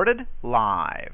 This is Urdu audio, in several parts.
Recorded live.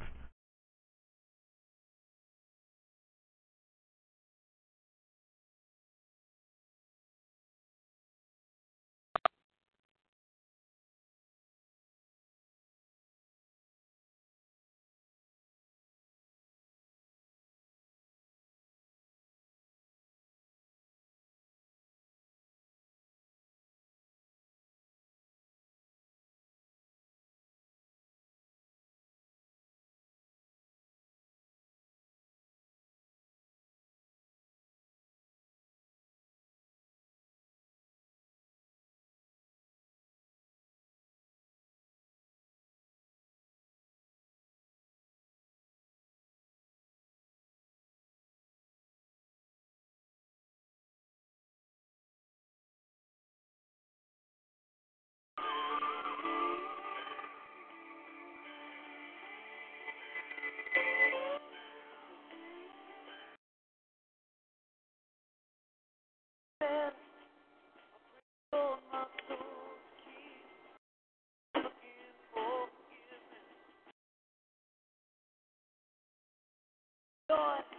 God.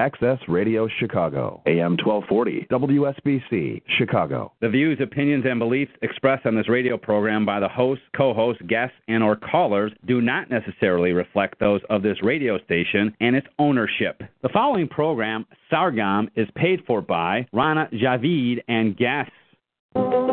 Access Radio Chicago, AM 1240, WSBC, Chicago. The views, opinions, and beliefs expressed on this radio program by the host, co-host, guests, and or callers do not necessarily reflect those of this radio station and its ownership. The following program, Sargam, is paid for by Rana Javid and guests.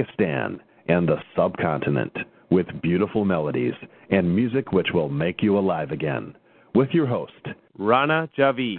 Pakistan, and the subcontinent with beautiful melodies and music which will make you alive again. With your host, Rana Javi.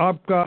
aapka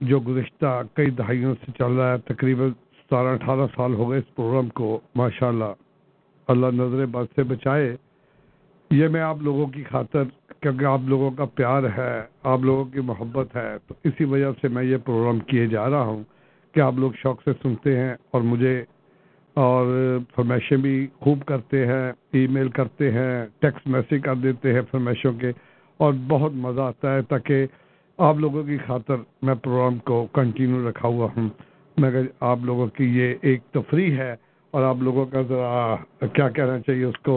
جو گزشتہ کئی دہائیوں سے چل رہا ہے، تقریباً ستارہ اٹھارہ سال ہو گئے اس پروگرام کو ماشاء اللہ اللہ نظر بد سے بچائے۔ یہ میں آپ لوگوں کی خاطر، کیونکہ آپ لوگوں کا پیار ہے، آپ لوگوں کی محبت ہے، تو اسی وجہ سے میں یہ پروگرام کیے جا رہا ہوں کہ آپ لوگ شوق سے سنتے ہیں اور مجھے اور فرمائشیں بھی خوب کرتے ہیں، ای میل کرتے ہیں، ٹیکسٹ میسج کر دیتے ہیں فرمائشوں کے اور بہت مزہ آتا ہے تاکہ آپ لوگوں کی خاطر میں پروگرام کو کنٹینیو رکھا ہوا ہوں۔ مگر آپ لوگوں کی یہ ایک تفریح ہے اور آپ لوگوں کا ذرا کیا کہنا چاہیے اس کو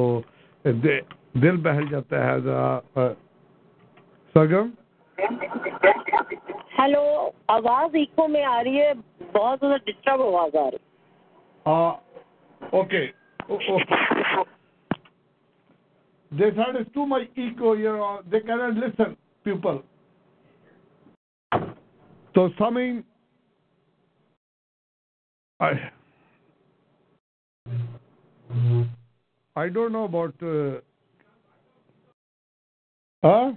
دل بہل جاتا ہے ذرا سرگم ہیلو آواز ایکو میں آ رہی ہے بہت زیادہ ڈسٹرب آواز آ رہی۔ Okay the side is too much echo you they can't listen people So something I I don't know about uh, huh?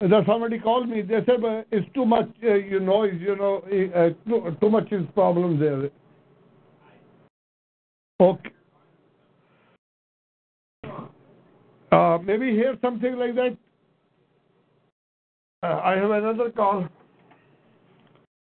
That somebody called me. They said uh, it's too much, uh, you noise. You know, uh, too, too much is problem there. Okay. Uh, maybe hear something like that. Uh, I have another call.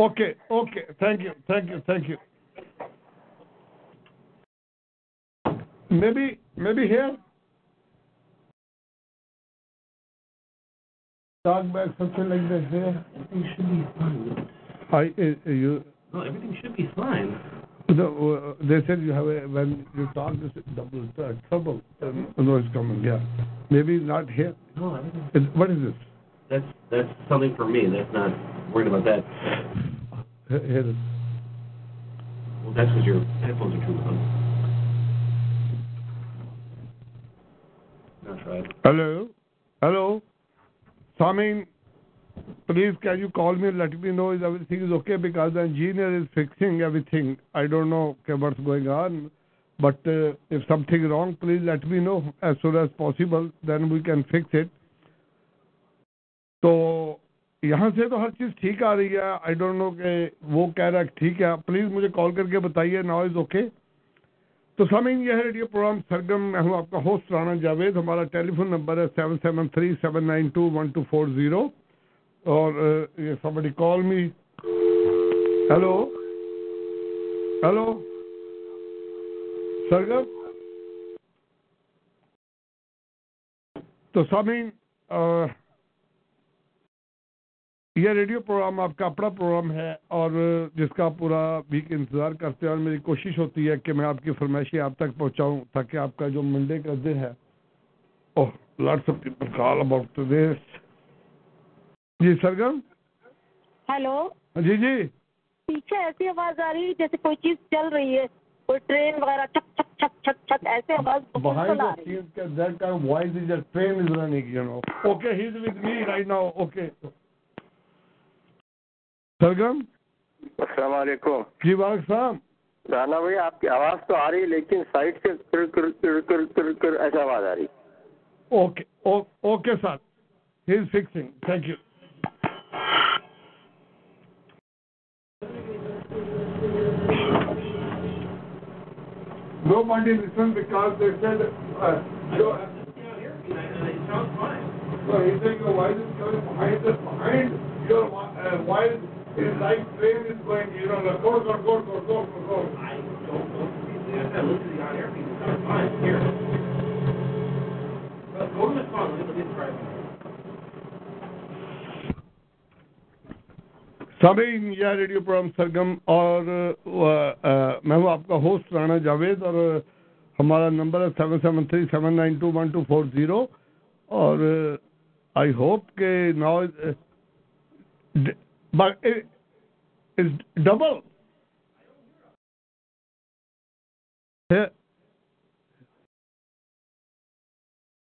okay Okay, thank you thank you thank you maybe Maybe, be here talk back something like that here. Everything should be fine. I, uh, you... No, everything should be fine the, uh, they said you have a, when you talk this double uh, trouble uh, noise coming yeah maybe not here No, everything. Is- what is this That's that's something for me. That's not worried about that. Here- here it is. Well, that's because your headphones are too loud. Not right. Hello? Hello? Samin, please can you call me and let me know if everything is okay because the engineer is fixing everything. I don't know okay, what's going on. But uh, if something wrong, please let me know as soon as possible. Then we can fix it. تو یہاں سے تو ہر چیز ٹھیک آ رہی ہے آئی ڈونٹ نو کہ وہ کہہ رہا ہے ٹھیک ہے پلیز مجھے کال کر کے بتائیے ناؤ از اوکے تو سامعین یہ ہے ریڈیو پروگرام سرگم میں ہوں آپ کا ہوسٹ رانا جاوید ہمارا ٹیلی فون نمبر ہے seven seven three seven nine two one two four zero اور یہ کال می ہیلو ہیلو سرگم تو سامعین یہ ریڈیو پروگرام آپ کا اپنا پروگرام ہے اور جس کا پورا ویک انتظار کرتے ہیں اور میری کوشش ہوتی ہے کہ میں آپ کی فرمائشی آپ تک پہنچاؤں تاکہ آپ کا جو منڈے کا دن ہے، اوہ lots of people call about this G Sargam hello? جی جی۔ پیچھے ایسی آواز آ رہی ہے جیسے کوئی چیز چل رہی ہے کوئی ٹرین وغیرہ چھک چھک چھک چھک چھک ایسے آواز آ رہی ہے. Okay. سرگم السلام علیکم۔ جی وعلیکم السلام۔ رانا بھائی آپ کی آواز تو آ رہی ہے لیکن سائڈ سے کر کر کر کر کر کر ایسا آواز آ رہی۔ Okay okay sir he is fixing thank you Nobody listened because they said, uh, your, so he's saying the voice is coming behind the, behind your uh, voice is like train is going, you know, like go, go, go, go, go, go, go. I don't know. I listen to the on-air feed. It sounds fine here. Well, go to the song. Let me try it. سامعین یہ ریڈیو پروگرام سرگم اور میں ہوں آپ کا ہوسٹ رانا جاوید اور ہمارا نمبر ہے seven seven three seven nine two one two four zero اور آئی ہوپ کہ ناؤ ڈبل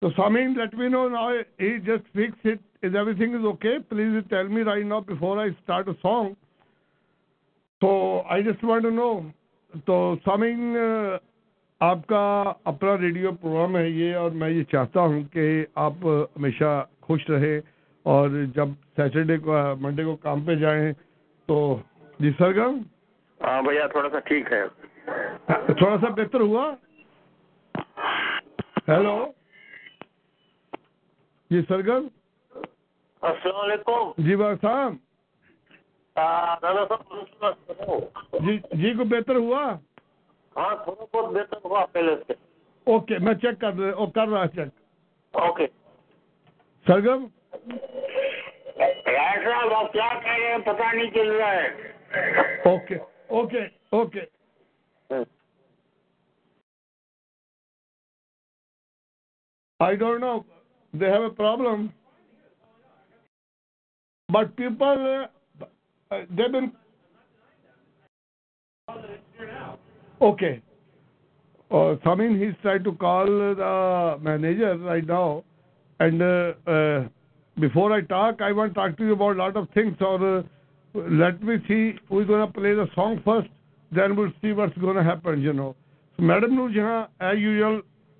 تو سامعین let me know now he just fix it Is everything is okay? Please tell me right now before I start a song. So I just want to know. تو سامعین آپ کا اپنا ریڈیو پروگرام ہے یہ اور میں یہ چاہتا ہوں کہ آپ ہمیشہ خوش رہیں اور جب سیٹرڈے کو منڈے کو کام پہ جائیں تو جی سرگم ہاں بھیا تھوڑا سا ٹھیک ہے تھوڑا سا بہتر ہوا ہیلو جی سرگم السلام علیکم۔ جی رانا صاحب۔ جی جی کو بہتر ہوا؟ ہاں تھوڑا بہت بہتر ہوا پہلے سے۔ اوکے میں چیک کر کر رہا چیک۔ اوکے۔ سرگم رائے صاحب آپ کیا کہہ رہے ہیں؟ پتہ نہیں چل رہا ہے۔ Okay okay okay. I don't know. they have a problem. But people, uh, they've been. Okay. Uh, Samin, he's trying to call the manager right now. And uh, uh, before I talk, I want to talk to you about a lot of things. Or uh, let me see who's going to play the song first, then we'll see what's going to happen, you know. So, Madam Nurjahan, as usual,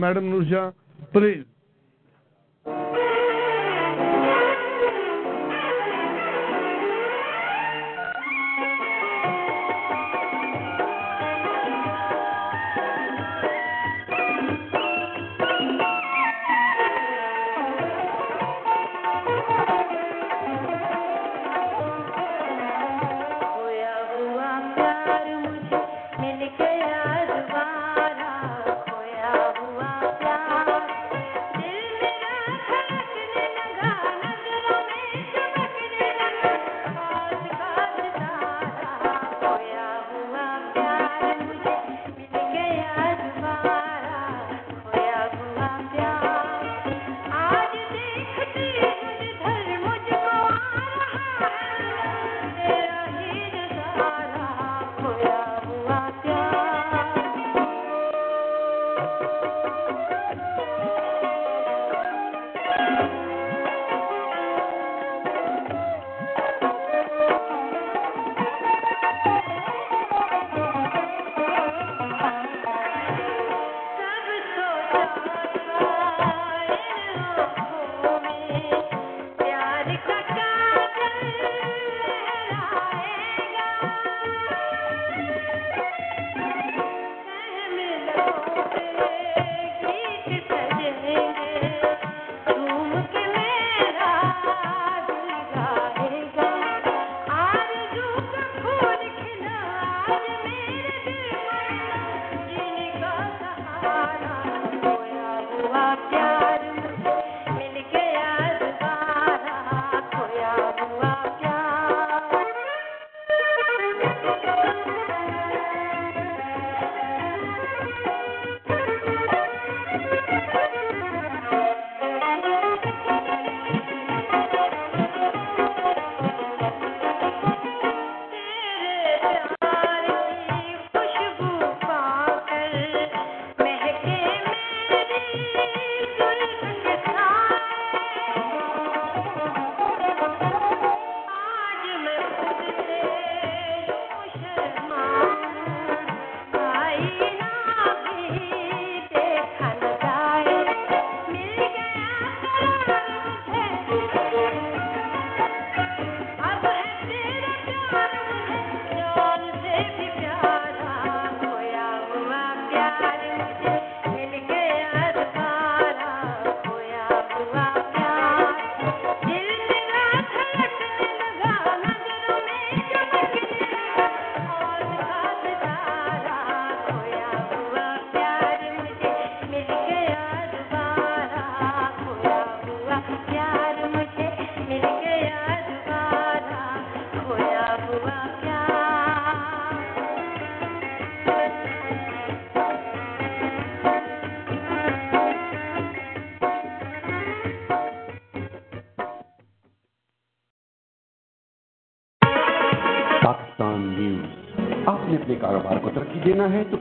madam Noorjahan please.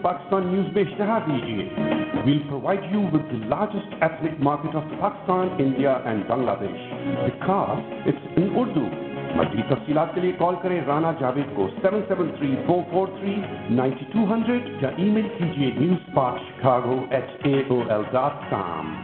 Pakistan news میں اشتہار دیجیے we'll provide you with the largest ethnic market of Pakistan India and Bangladesh because it's ان اردو مزید تفصیلات کے لیے کال کریں رانا جاوید کو seven seven three four four three ninety two hundred یا ای میل کیجیے news Pak Chicago at A O L dot com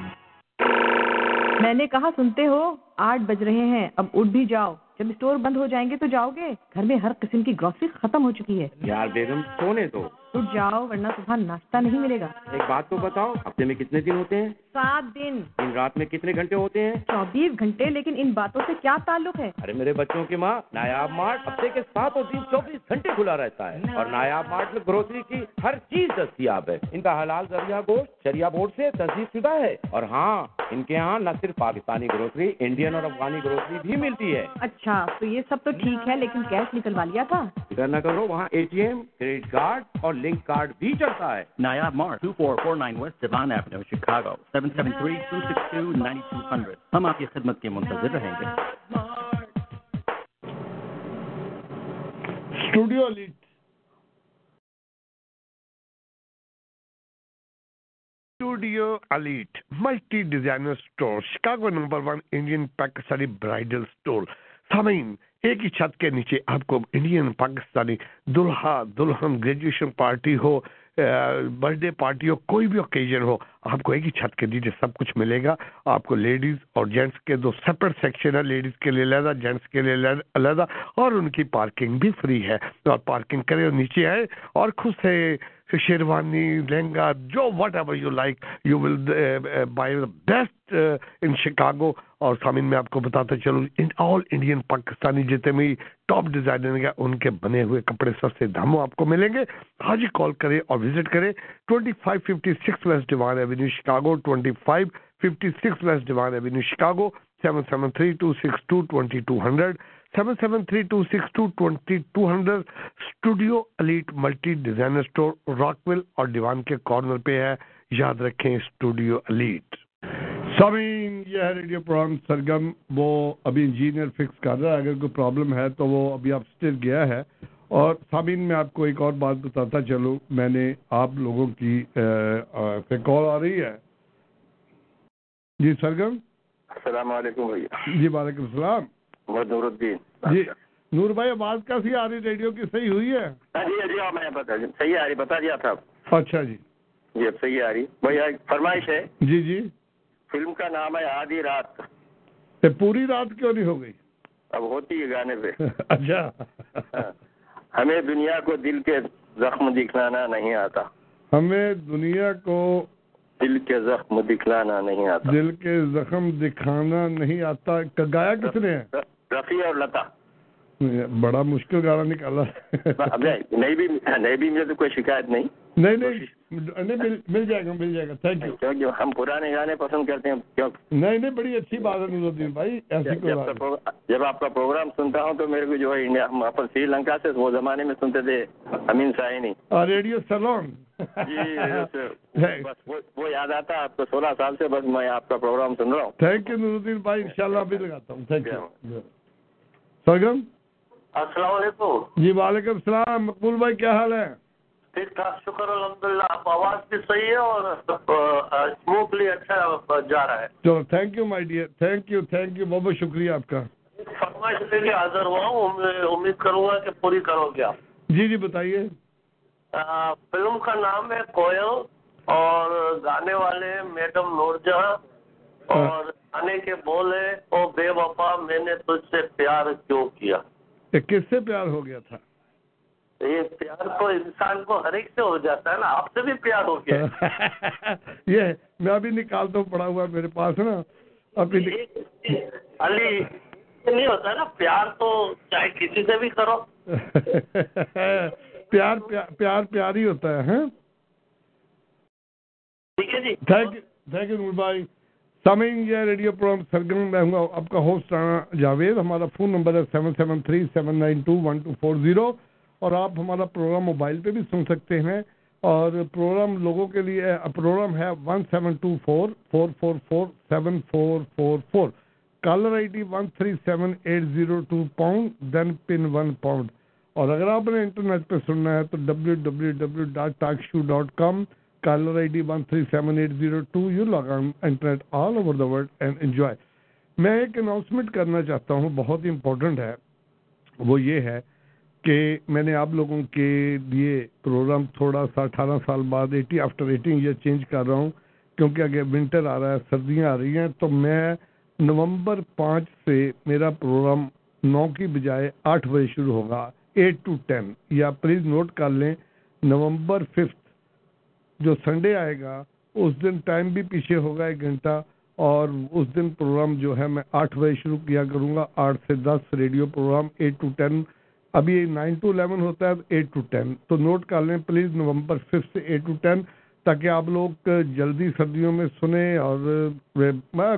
میں نے کہا سنتے ہو آٹھ بج رہے ہیں اب اٹھ بھی جاؤ جب اسٹور بند ہو جائیں گے تو جاؤ گے گھر میں ہر قسم کی گروسری ختم ہو چکی ہے یار بیگم سونے دو اٹھ جاؤ ورنہ صبح ناشتہ نہیں ملے گا۔ ایک بات تو بتاؤ ہفتے میں کتنے دن ہوتے ہیں؟ سات دن۔ ان رات میں کتنے گھنٹے ہوتے ہیں؟ چوبیس گھنٹے لیکن ان باتوں سے کیا تعلق ہے؟ ارے میرے بچوں کی ماں نایاب مارٹ ہفتے کے ساتوں دن چوبیس گھنٹے کھلا رہتا ہے۔ اور نایاب مارٹ میں گروسری کی ہر چیز دستیاب ہے۔ ان کا حلال ذریعہ گوشت چریا بورڈ سے تہذیب شدہ ہے۔ اور ہاں ان کے یہاں نہ صرف پاکستانی گروسری انڈین اور افغانی گروسری بھی ملتی ہے۔ اچھا تو یہ سب تو ٹھیک ہے لیکن کیش نکلوا لیا تھا؟ فکر نہ کرو وہاں A T M credit card اور lending card bhi chalta hai nayab mart 2449 west devon avenue chicago 773-262-9200 hum aapki khidmat ke muntazir studio Elite. Studio Elite Multi Designer Store Chicago Number One Indian Pakistani Bridal Store. Samin, ایک ہی چھت کے نیچے آپ کو انڈین پاکستانی دلہا دلہن گریجویشن پارٹی ہو برتھ ڈے پارٹی ہو، کوئی بھی اوکیجن ہو، آپ کو ایک ہی چھت کے نیچے سب کچھ ملے گا۔ آپ کو لیڈیز اور جینٹس کے دو سپریٹ سیکشن ہے لیڈیز کے لیے علیحدہ، جینٹس کے لیے علیحدہ اور ان کی پارکنگ بھی فری ہے۔ اور پارکنگ کریں اور نیچے آئیں اور خود سے شیروانی لہنگا جو whatever you like you will buy the best in Chicago اور سامعین میں آپ کو بتاتا چلوں ان آل انڈین پاکستانی جتنے بھی ٹاپ ڈیزائنر ان کے بنے ہوئے کپڑے سستے داموں آپ کو ملیں گے آج ہی کال کریں اور وزٹ کریں twenty five fifty six west Devon avenue Chicago twenty five fifty six west Devon avenue Chicago seven seven three two six two twenty two hundred seven seven three two six two twenty two hundred studio elite multi designer store Rockwell اور دیوان کے کارنر پہ ہے۔ یاد رکھیں اسٹوڈیو الیٹ سمین یہ ہے ریڈیو پروگرام سرگم۔ وہ ابھی انجینئر فکس کر رہا ہے۔ اگر کوئی پرابلم ہے تو وہ ابھی آپ اسٹیج گیا ہے۔ اور سامین میں آپ کو ایک اور بات بتاتا چلو میں نے آپ لوگوں کی کال آ رہی ہے۔ جی سرگم؟ السلام علیکم بھیا۔ جی وعلیکم السلام۔ نور الدین جی نور بھائی آواز کیسی آ رہی ریڈیو کی صحیح ہوئی ہے؟ ہاں جی ہاں جی ہاں، میں بتا صحیح آ رہی بتا دیا تھا۔ اچھا جی۔ جی اب صحیح آ رہی۔ بھائی فرمائش ہے۔ جی جی۔ فلم کا نام ہے آدھی رات۔ پوری رات کیوں نہیں ہو گئی؟ اب ہوتی ہے گانے پہ۔ اچھا۔ ہمیں دنیا کو دل کے زخم دکھلانا نہیں آتا۔ ہمیں دنیا کو دل کے زخم دکھلانا نہیں آتا۔ دل کے زخم دکھانا نہیں آتا۔ گایا کس نے؟ رفیع اور لتا۔ بڑا مشکل گانا نکالا۔ نہیں بھی نہیں بھی مجھے تو کوئی شکایت نہیں۔ نہیں نہیں مل جائے گا مل جائے گا۔ تھینک یو ہم پرانے گانے پسند کرتے ہیں نہیں نہیں بڑی اچھی بات ہے نظر الدین بھائی ایسی کوئی جب آپ کا پروگرام سنتا ہوں تو میرے کو جو ہے انڈیا ہم اپن سری لنکا سے وہ زمانے میں سنتے تھے امین سائنی ریڈیو سلون۔ جی، وہ یاد آتا آپ کو سولہ سال سے بس میں آپ کا پروگرام سن رہا ہوں۔ تھینک یو نظر الدین بھائی انشاءاللہ بھی لگاتا ہوں۔ Thank G. یو سرگم السلام علیکم. جی وعلیکم السلام. مقبول بھائی کیا حال ہے؟ ٹھیک ٹھاک شکر الحمد للہ آپ آواز بھی صحیح ہے اور اسموتھلی اچھا جا رہا ہے. چلو thank you my dear thank you thank you بہت بہت شکریہ آپ کا. فرمائش کے لیے حاضر ہوا ہوں. امید کروں گا کہ پوری کرو گے آپ. جی جی بتائیے. فلم کا نام ہے کوئل اور گانے والے میڈم نور جہاں اور یعنی آنے کے بولے او بے وفا میں نے تجھ سے پیار کیوں کیا؟ کس سے پیار ہو گیا تھا؟ یہ پیار تو انسان کو ہر ایک سے ہو جاتا ہے نا آپ سے بھی پیار ہو گیا یہ میں ابھی نکالتا ہوں پڑا ہوا میرے پاس نا۔ ابھی علی نہیں ہوتا نا پیار تو چاہے کسی سے بھی کرو۔ پیار پیار پیار ہی ہوتا ہے ہاں؟ ٹھیک ہے جی۔ تھینک یو بھائی۔ سامعین یہ ریڈیو پروگرام سرگرم میں ہوں۔ آپ کا ہوسٹ رانا جاوید، ہمارا فون نمبر ہے seven seven three seven nine two one two four zero اور آپ ہمارا پروگرام موبائل پہ بھی سن سکتے ہیں۔ اور پروگرام لوگوں کے لیے، پروگرام ہے one seven two four four four four seven four four four caller I D one three seven eight zero two pound then pin one pound اور اگر آپ نے انٹرنیٹ پہ سننا ہے تو W W W dot talk show dot com caller I D one three seven eight zero two you log on internet میں ایک اناؤنسمنٹ کرنا چاہتا ہوں، بہت امپورٹنٹ ہے۔ وہ یہ ہے کہ میں نے آپ لوگوں کے لیے پروگرام تھوڑا سا اٹھارہ سال بعد eighty after eighteen year change کر رہا ہوں۔ کیونکہ اگر ونٹر آ رہا ہے، سردیاں آ رہی ہیں، تو میں نومبر پانچ سے میرا پروگرام نو کی بجائے آٹھ بجے شروع ہوگا ایٹ ٹو ٹین یا پلیز نوٹ کر لیں، نومبر ففتھ جو سنڈے آئے گا، اس دن ٹائم بھی پیچھے ہوگا ایک گھنٹہ، اور اس دن پروگرام جو ہے میں آٹھ بجے شروع کیا کروں گا، آٹھ سے دس radio programme eight to ten ابھی نائن ٹو الیون ہوتا ہے ایٹ ٹو ٹین تو نوٹ کر لیں پلیز نومبر ففتھ سے ایٹ ٹو ٹین تاکہ آپ لوگ جلدی سردیوں میں سنیں اور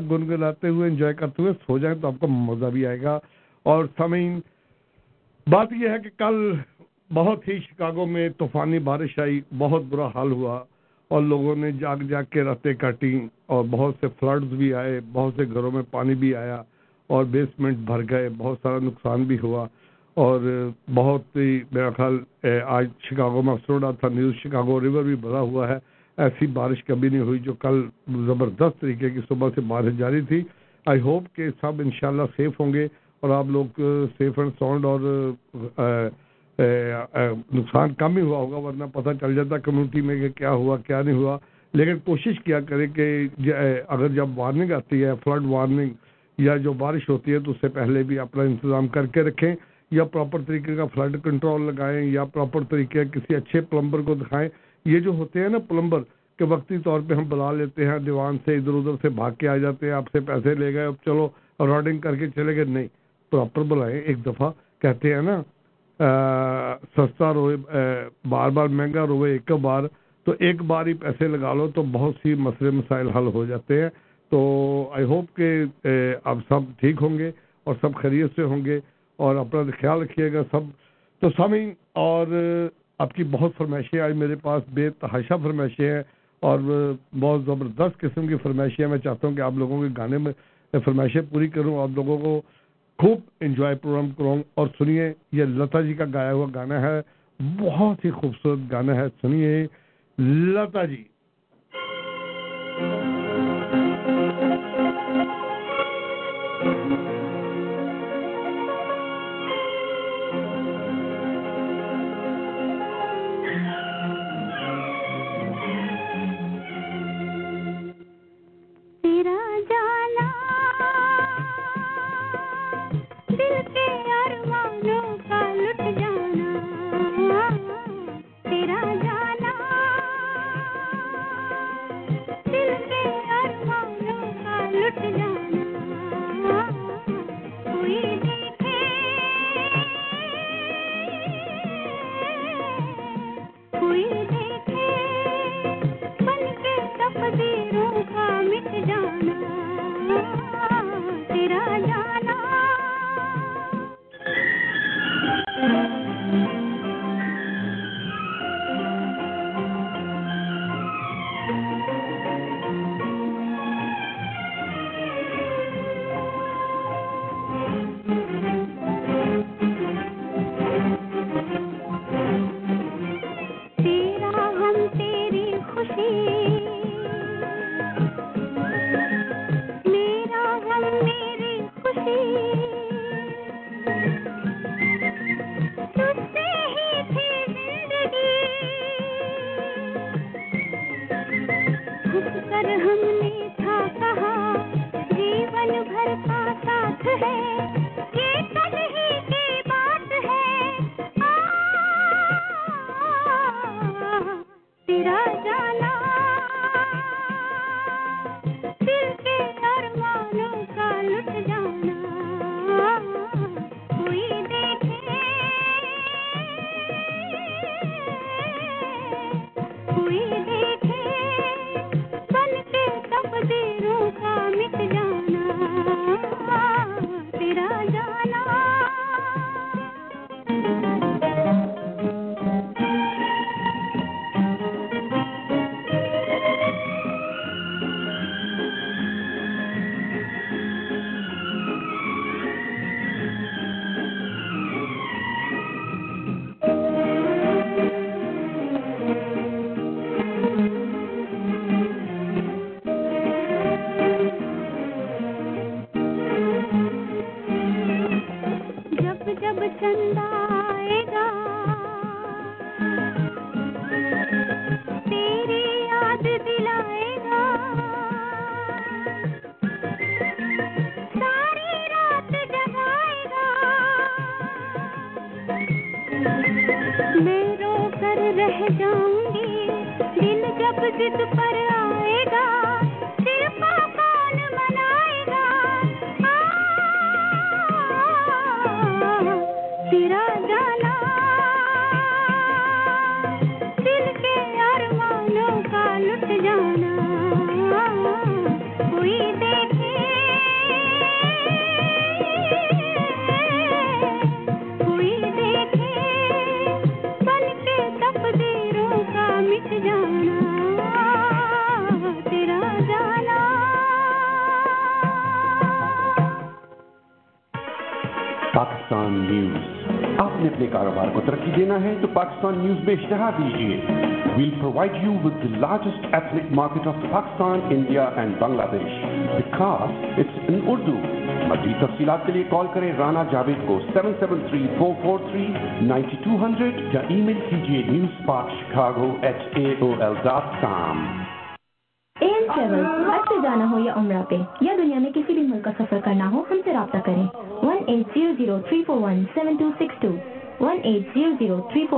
گنگناتے ہوئے انجوائے کرتے ہوئے سو جائیں تو آپ کو مزہ بھی آئے گا۔ اور سمعین، بات یہ ہے کہ کل بہت ہی شکاگو میں طوفانی بارش آئی، بہت برا حال ہوا اور لوگوں نے جاگ جاگ کے راتیں کاٹی اور بہت سے فلڈز بھی آئے، بہت سے گھروں میں پانی بھی آیا اور بیسمنٹ بھر گئے، بہت سارا نقصان بھی ہوا اور بہت ہی میرا خیال آج شکاگو میں افسر تھا، نیوز شکاگو ریور بھی بھرا ہوا ہے۔ ایسی بارش کبھی نہیں ہوئی جو کل زبردست طریقے کی صبح سے بارش جاری تھی۔ آئی ہوپ کہ سب انشاءاللہ سیف ہوں گے اور آپ لوگ سیف اینڈ ساؤنڈ اور نقصان کم ہی ہوا ہوگا، ورنہ پتہ چل جاتا کمیونٹی میں کہ کیا ہوا، کیا نہیں ہوا۔ لیکن کوشش کیا کرے کہ اگر جب وارننگ آتی ہے فلڈ وارننگ یا جو بارش ہوتی ہے تو اس سے پہلے بھی اپنا انتظام کر کے رکھیں، یا پراپر طریقے کا فلڈ کنٹرول لگائیں، یا پراپر طریقے کسی اچھے پلمبر کو دکھائیں۔ یہ جو ہوتے ہیں نا پلمبر کہ وقتی طور پہ ہم بلا لیتے ہیں، دیوان سے ادھر ادھر سے بھاگ کے آ جاتے ہیں، آپ سے پیسے لے گئے، اب چلو راڈنگ کر کے چلے گئے۔ نہیں پراپر بلائیں، ایک دفعہ کہتے ہیں نا سستا روئے بار بار مہنگا روئے ایک بار، تو ایک بار ہی پیسے لگا لو تو بہت سی مسئلے مسائل حل ہو جاتے ہیں۔ تو آئی ہوپ کہ اب سب ٹھیک ہوں گے اور سب خیریت سے ہوں گے اور اپنا خیال رکھیے گا سب۔ تو سامعین اور آپ کی بہت فرمائشیں آج میرے پاس، بے تحاشا فرمائشیں ہیں اور بہت زبردست قسم کی فرمائشیں میں چاہتا ہوں کہ آپ لوگوں کے گانے میں فرمائشیں پوری کروں، آپ لوگوں کو خوب انجوائے پروگرام کروں اور سنیے، یہ لتا جی کا گایا ہوا گانا ہے، بہت ہی خوبصورت گانا ہے، سنیے، لتا جی۔ کاروبار کو ترقی دینا ہے تو پاکستان نیوز میں اشتہار دیجیے۔ We'll provide you with the largest ethnic market of Pakistan India and Bangladesh because it's ان اردو مزید تفصیلات کے لیے کال کریں رانا جاوید کو seven seven three four four three ninety two hundred یا ای میل کیجیے news Pak Chicago at A O L dot com air travel حج سے جانا ہو یا عمرہ پہ، یا دنیا میں کسی بھی ملک کا سفر کرنا ہو، ہم سے رابطہ کریں۔ One eight zero zero three four one seven two six two one eight zero zero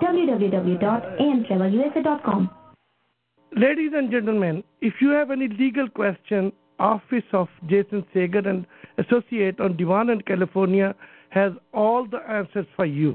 www.amtravelusa.com. Ladies and gentlemen, if you have any legal question, Office of Jason Sager and Associate on Divan and California has all the answers for you.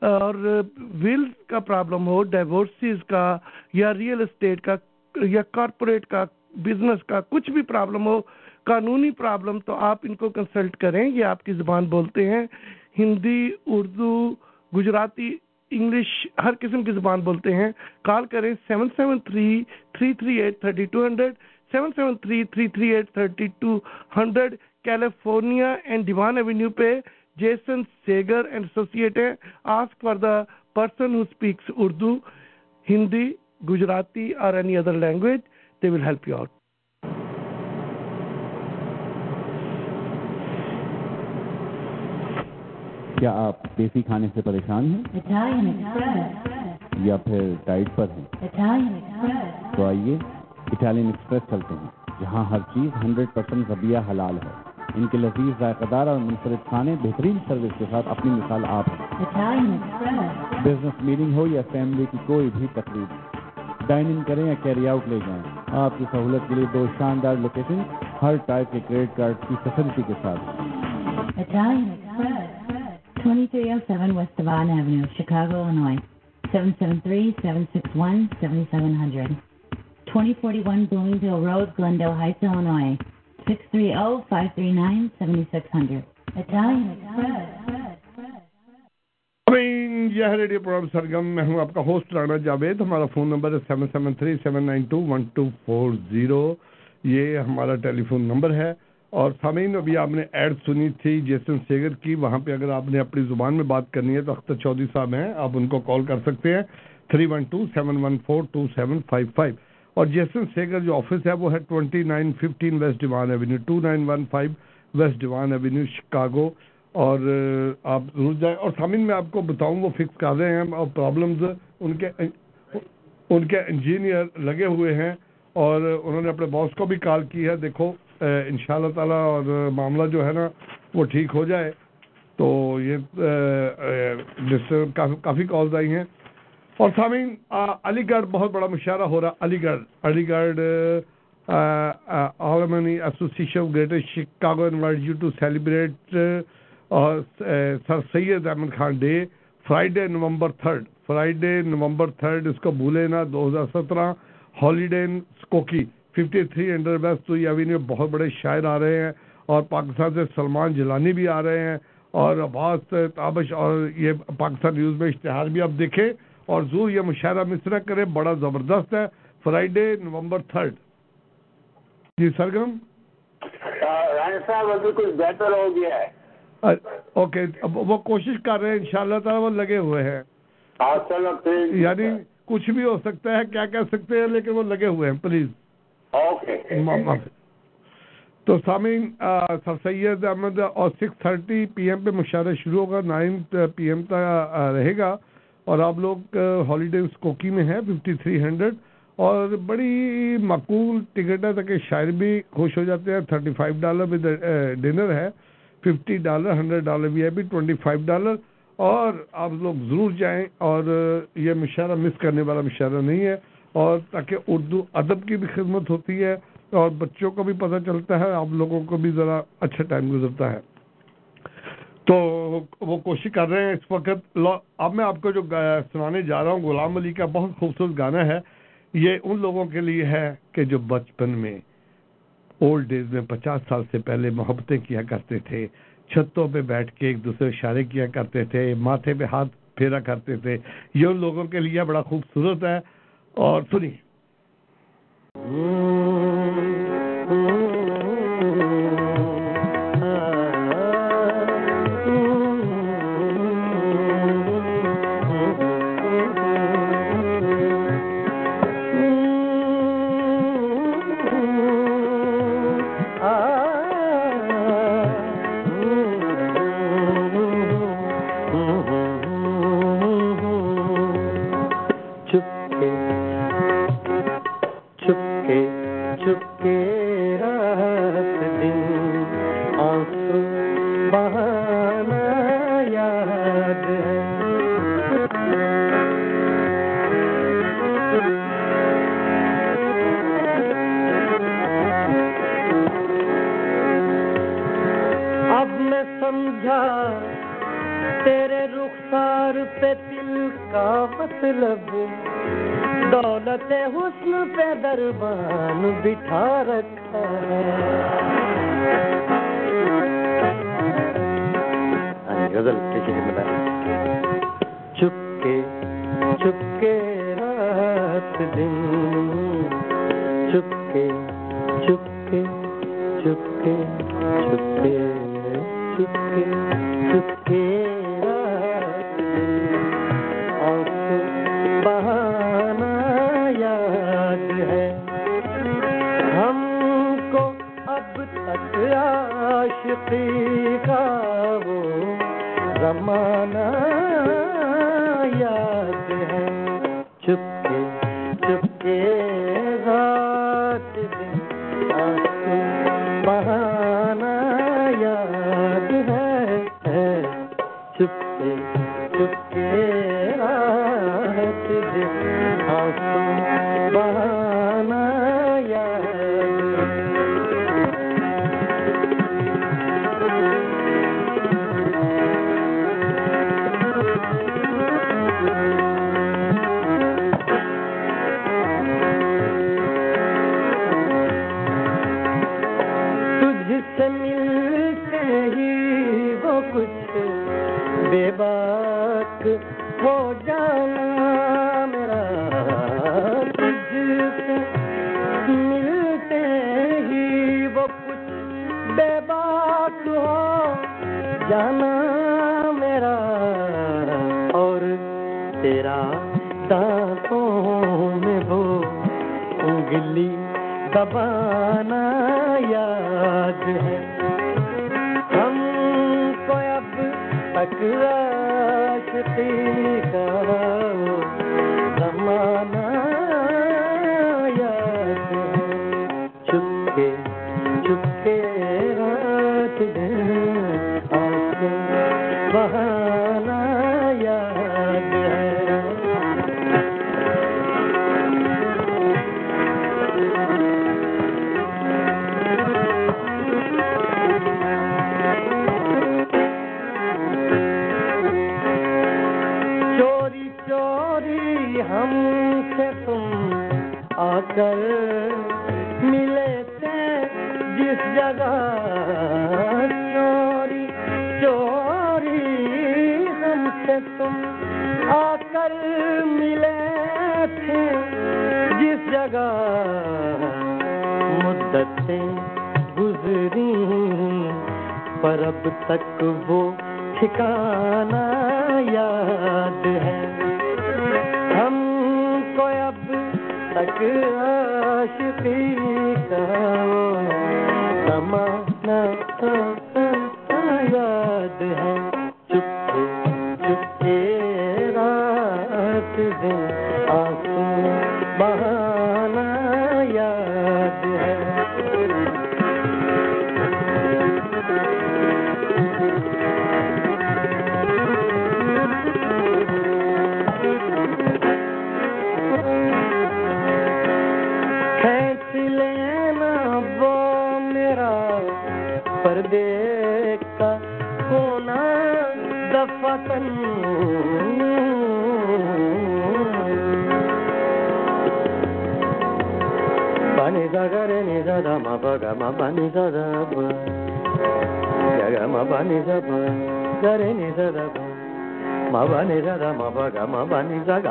اور ویل کا پرابلم ہو ڈائیورسیز کا یا ریئل اسٹیٹ کا یا کارپوریٹ کا بزنس کا کچھ بھی پرابلم ہو، قانونی پرابلم، تو آپ ان کو کنسلٹ کریں۔ یہ آپ کی زبان بولتے ہیں۔ ہندی، اردو، گجراتی، انگلش، ہر قسم کی زبان بولتے ہیں۔ کال کریں seven seven three three three eight thirty two hundred seven seven three three three eight thirty two hundred California and Devon avenue پہ۔ Jason Sager and Associated ask for the person who speaks Urdu, Hindi, Gujarati or any other language. They will help you out. کیا آپ دیسی کھانے سے پریشان ہیں یا پھر ڈائٹ پر ہیں تو آئیے اٹالین ایکسپریس چلتے ہیں جہاں ہر چیز ہنڈریڈ پرسینٹ ذبیہ حلال ہے ان کے لذیذ ذائقہ دار اور منفرد کھانے بہترین سروس کے ساتھ اپنی مثال آپ بزنس میٹنگ ہو یا فیملی کی کوئی بھی تقریب۔ ڈائن ان کریں یا کیری آؤٹ لے جائیں۔ آپ کی سہولت کے لیے دو شاندار لوکیشن ہر ٹائپ کے کریڈٹ کارڈ کی فیسلٹی کے ساتھ۔ 2041 Bloomingdale Road, Glendale Heights, Illinois. یہ ہے ریڈیو پروگرام سرگم میں ہوں آپ کا ہوسٹ رانا جاوید ہمارا فون نمبر ہے seven seven three seven nine two one two four zero یہ ہمارا ٹیلی فون نمبر ہے اور سامعین ابھی آپ نے ایڈ سنی تھی جیسن سیگر کی وہاں پہ اگر آپ نے اپنی زبان میں بات کرنی ہے تو اختر چودھری صاحب ہیں آپ ان کو کال کر سکتے ہیں three one two seven one four two seven five five اور جیسن سیگر جو آفس ہے وہ ہے twenty nine fifteen west Devon avenue, two nine one five west Devon avenue, Chicago. اور آپ ضرور جائیں۔ اور سامعین، میں آپ کو بتاؤں، وہ فکس کر رہے ہیں اور پرابلمز ان کے ان کے انجینئر لگے ہوئے ہیں۔ اور انہوں نے اپنے باس کو بھی کال کی ہے۔ دیکھو ان شاء اللہ تعالیٰ اور معاملہ جو ہے نا، وہ ٹھیک ہو جائے۔ تو یہ کافی کالز آئی ہیں۔ اور سامعین علی گڑھ بہت بڑا مشاعرہ ہو رہا Aligarh Aligarh alumni association of greater Chicago invite you to celebrate اور Sir Syed Ahmad Khan day Friday November third Friday November third اس کو بھولے نا دو ہزار سترہ Holiday Inn Skokie fifty three under west avenue بہت بڑے شاعر آ رہے ہیں اور پاکستان سے سلمان جلانی بھی آ رہے ہیں اور بعض تابش، اور یہ پاکستان نیوز میں اشتہار بھی آپ دیکھیں۔ اور زو یہ مشاعرہ مصرا کرے بڑا زبردست ہے فرائیڈے نومبر تھرڈ۔ جی سرگم صاحب ابھی کچھ بہتر ہو گیا ہے۔ اوکے وہ کوشش کر رہے ہیں انشاءاللہ تعالی وہ لگے ہوئے ہیں۔ یعنی کچھ بھی ہو سکتا ہے کیا کہہ سکتے ہیں لیکن وہ لگے ہوئے ہیں پلیز۔ تو سامع سر سید احمد اور سکس تھرٹی پی ایم پہ مشاعرہ شروع ہوگا نائن پی ایم تک رہے گا۔ اور آپ لوگ ہالیڈے کوکی میں ہیں ففٹی تھری ہنڈریڈ اور بڑی معقول ٹکٹ ہے تاکہ شاعر بھی خوش ہو جاتے ہیں۔ تھرٹی فائیو ڈالر بھی ڈنر ہے ففٹی ڈالر ہنڈریڈ ڈالر بھی ہے بھی ٹوئنٹی فائیو ڈالر اور آپ لوگ ضرور جائیں، اور یہ مشاعرہ مس کرنے والا مشاعرہ نہیں ہے۔ اور تاکہ اردو ادب کی بھی خدمت ہوتی ہے، اور بچوں کو بھی پتہ چلتا ہے، آپ لوگوں کو بھی ذرا اچھا ٹائم گزرتا ہے۔ تو وہ کوشش کر رہے ہیں اس وقت۔ اب میں آپ کو جو سنانے جا رہا ہوں، غلام علی کا بہت خوبصورت گانا ہے۔ یہ ان لوگوں کے لیے ہے کہ جو بچپن میں اولڈ ڈیز میں پچاس سال سے پہلے محبتیں کیا کرتے تھے۔ چھتوں پہ بیٹھ کے ایک دوسرے اشارے کیا کرتے تھے، ماتھے پہ ہاتھ پھیرا کرتے تھے۔ یہ ان لوگوں کے لیے بڑا خوبصورت ہے۔ اور سنیے۔ مطلب دولت حسن پہ دربان بٹھا رکھا غزل کسی نے رات دن۔ چپ کے چپ کے چپ کے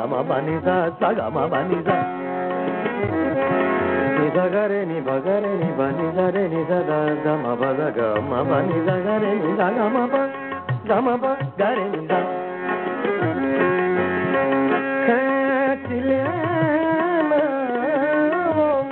గమ బనిజ సగమ బనిజ నిజగరే ని భగరే ని బనిజరే నిజ గమ బద గమ బనిజ గరే ని గమ బ గమ బ గరే ని గ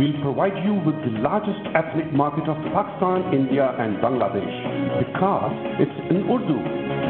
We'll provide you with the largest ethnic market of Pakistan, India and Bangladesh because it's in Urdu.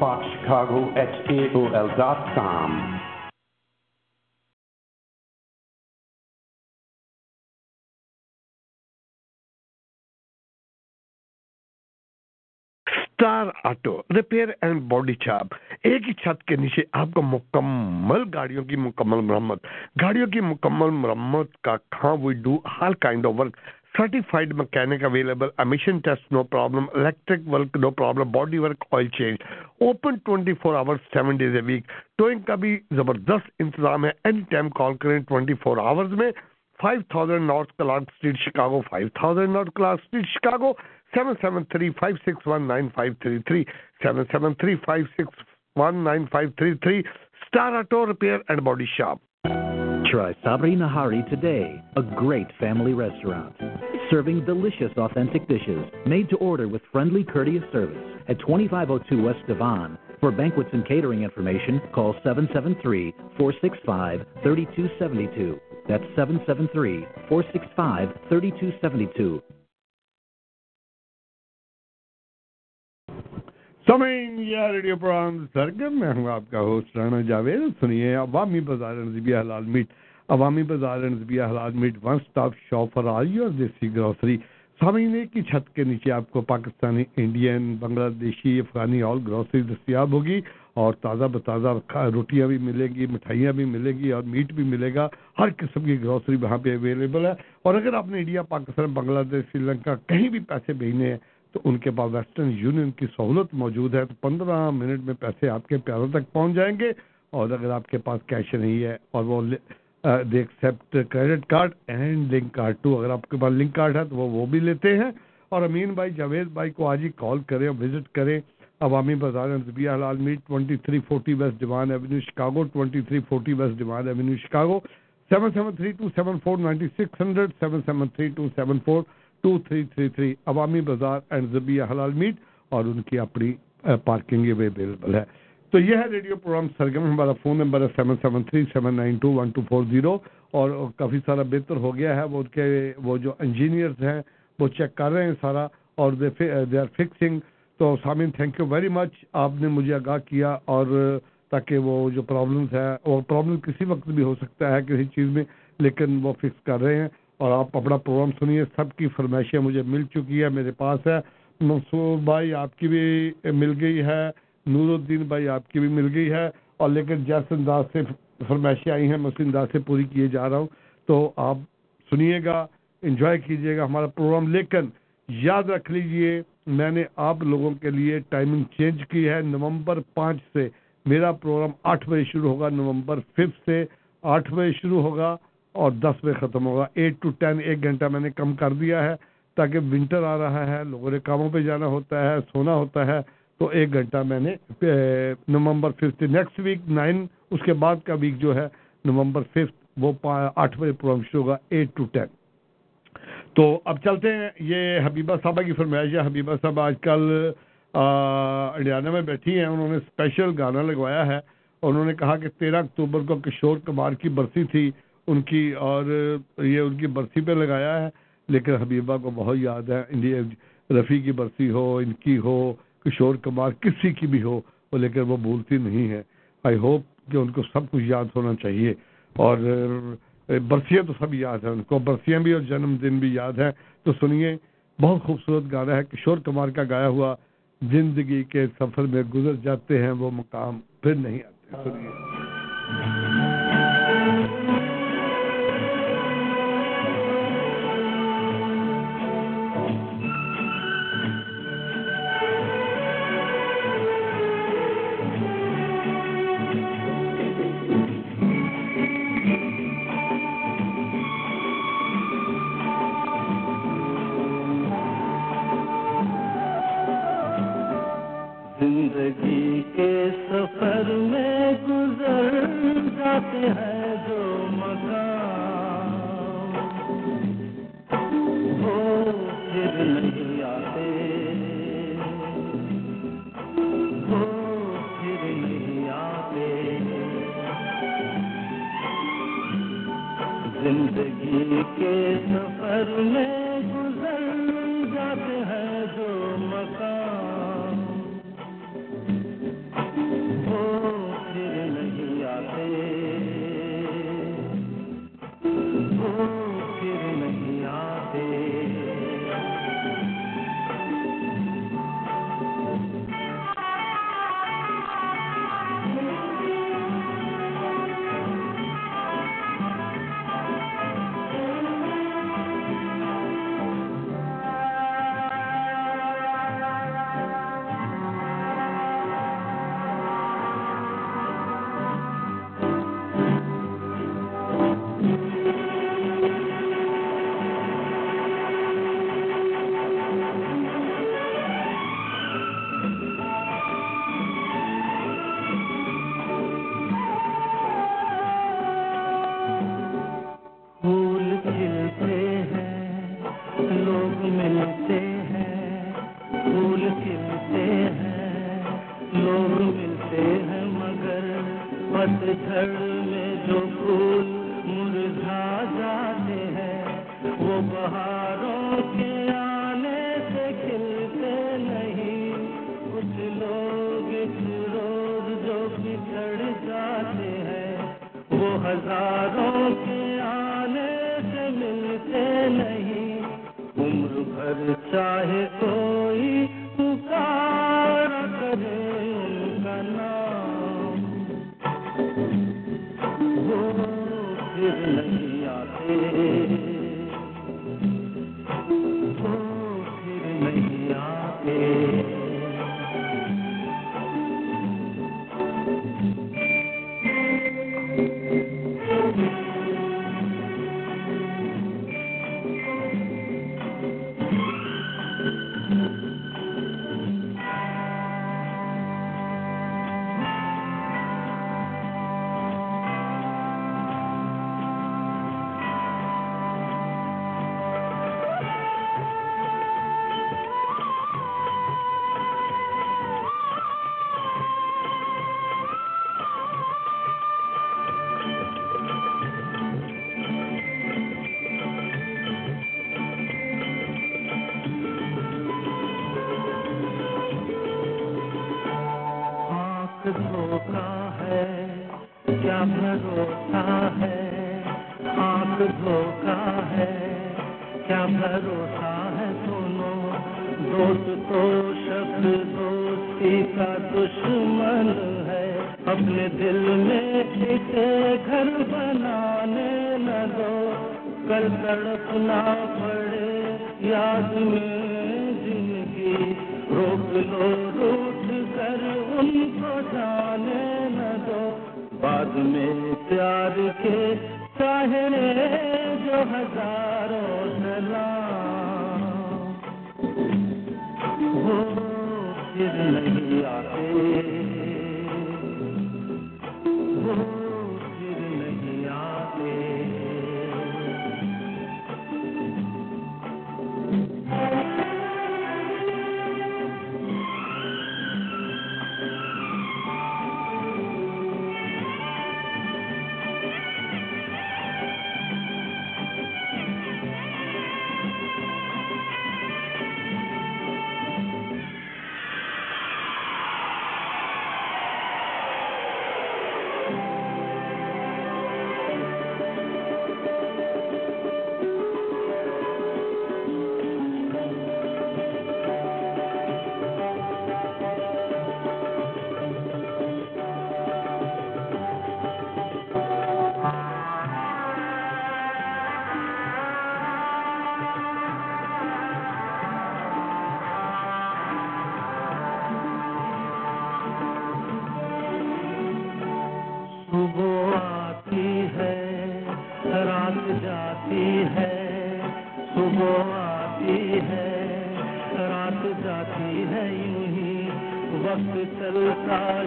Pak Chicago at A O Star auto, repair and body shop, ایک ہی چھت کے نیچے آپ کو مکمل گاڑیوں کی مکمل مرمت۔ گاڑیوں کی مکمل مرمت کا کھاں we do Hare kind of work certified mechanic available emission test no problem electric work no problem body work oil change open twenty four hour seven days a week towing کا بھی زبردست انتظام ہے۔ اینی ٹائم کال کریں ٹوئنٹی فور آورز میں five thousand north Clark street Chicago five thousand north Clark street Chicago 773-561-9533 773-561-9533 Star Auto Repair and Body Shop. Try Sabri Nahari today, a great family restaurant. Serving delicious, authentic dishes made to order with friendly, courteous service at 2502 West Devon. For banquets and catering information, call 773 465 3272. That's 773 465 3272. سمعین یا ریڈیو پروگرام سرگرم، میں ہوں آپ کا ہوسٹ رانا جاوید۔ سنیے، عوامی بازار نزبیہ حلال meat. Awami Bazaar نزبیہ halal meat one stop shop for I اور دیسی گروسری سامعین، ایک ہی چھت کے نیچے آپ کو پاکستانی، انڈین بنگلہ دیشی افغانی آل گروسری دستیاب ہوگی اور تازہ بتازہ روٹیاں بھی ملیں گی، مٹھائیاں بھی ملیں گی اور میٹ بھی ملے گا۔ ہر قسم کی گروسری وہاں پہ اویلیبل ہے۔ اور اگر آپ نے انڈیا، پاکستان بنگلہ دیش سری لنکا کہیں بھی پیسے بھیجنے ہیں تو ان کے پاس ویسٹرن یونین کی سہولت موجود ہے تو پندرہ منٹ میں پیسے آپ کے پیاروں تک پہنچ جائیں گے اور اگر آپ کے پاس کیش نہیں ہے اور وہ they accept credit card and link card too اگر آپ کے پاس لنک کارڈ ہے تو وہ وہ بھی لیتے ہیں۔ اور امین بھائی، جاوید بھائی کو آج ہی کال کریں اور وزٹ کریں۔ عوامی Bazaar انتبیہ halal meat twenty three forty west Devon avenue Chicago twenty three forty west Devon avenue Chicago seven seven three two seven four ninety six hundred seven seven three two seven four two three three three Awami Bazaar and زبیہ حلال میٹ اور ان کی اپنی پارکنگ بھی اویلیبل ہے۔ تو یہ ہے ریڈیو پروگرام سرگم ہمارا فون نمبر ہے seven seven three seven nine two one two four zero اور کافی سارا بہتر ہو گیا ہے۔ وہ کے، وہ جو انجینئرز ہیں، وہ چیک کر رہے ہیں سارا اور دے آر فکسنگ تو سامعین تھینک یو ویری مچ آپ نے مجھے آگاہ کیا اور تاکہ وہ جو پرابلمس ہیں، وہ پرابلم کسی وقت بھی ہو سکتا ہے کسی چیز میں، لیکن وہ فکس کر رہے ہیں۔ اور آپ اپنا پروگرام سنیے، سب کی فرمائشیں مجھے مل چکی ہے میرے پاس ہے منصور بھائی آپ کی بھی مل گئی ہے، نور الدین بھائی آپ کی بھی مل گئی ہے۔ اور لیکن جیس انداز سے فرمائشیں آئی ہیں میں اس انداز سے پوری کیے جا رہا ہوں۔ تو آپ سنیے گا انجوائے کیجیے گا ہمارا پروگرام۔ لیکن یاد رکھ لیجیے میں نے آپ لوگوں کے لیے ٹائمنگ چینج کی ہے۔ نومبر پانچ سے میرا پروگرام آٹھ بجے شروع ہوگا، نومبر ففتھ سے آٹھ بجے شروع ہوگا۔ اور دس بجے ختم ہوگا۔ ایٹ ٹو ٹین، ایک گھنٹہ میں نے کم کر دیا ہے تاکہ ونٹر آ رہا ہے، لوگوں نے کاموں پہ جانا ہوتا ہے، سونا ہوتا ہے۔ تو ایک گھنٹہ میں نے November fifth next week nine اس کے بعد کا ویک جو ہے، نومبر ففتھ، وہ آٹھ بجے پروگرام شروع ہوگا، ایٹ ٹو ٹین۔ تو اب چلتے ہیں، یہ حبیبہ صاحبہ کی فرمائش ہے۔ حبیبہ صاحب آج کل ہریانہ میں بیٹھی ہیں۔ انہوں نے اسپیشل گانا لگوایا ہے۔ انہوں نے کہا کہ تیرہ اکتوبر کو کشور کمار کی برسی تھی۔ ان کی اور یہ ان کی برسی پہ لگایا ہے، لیکن حبیبہ کو بہت یاد ہے انڈیا رفیع کی برسی ہو، ان کی ہو، کشور کمار کسی کی بھی ہو، وہ لیکن وہ بھولتی نہیں ہے۔ آئی ہوپ کہ ان کو سب کچھ یاد ہونا چاہیے۔ اور برسیاں تو سب یاد ہیں، ان کو برسیاں بھی اور جنم دن بھی یاد ہیں۔ تو سنیے، بہت خوبصورت گانا ہے۔ کشور کمار کا گایا ہوا زندگی کے سفر میں گزر جاتے ہیں، وہ مقام پھر نہیں آتے۔ سنیے۔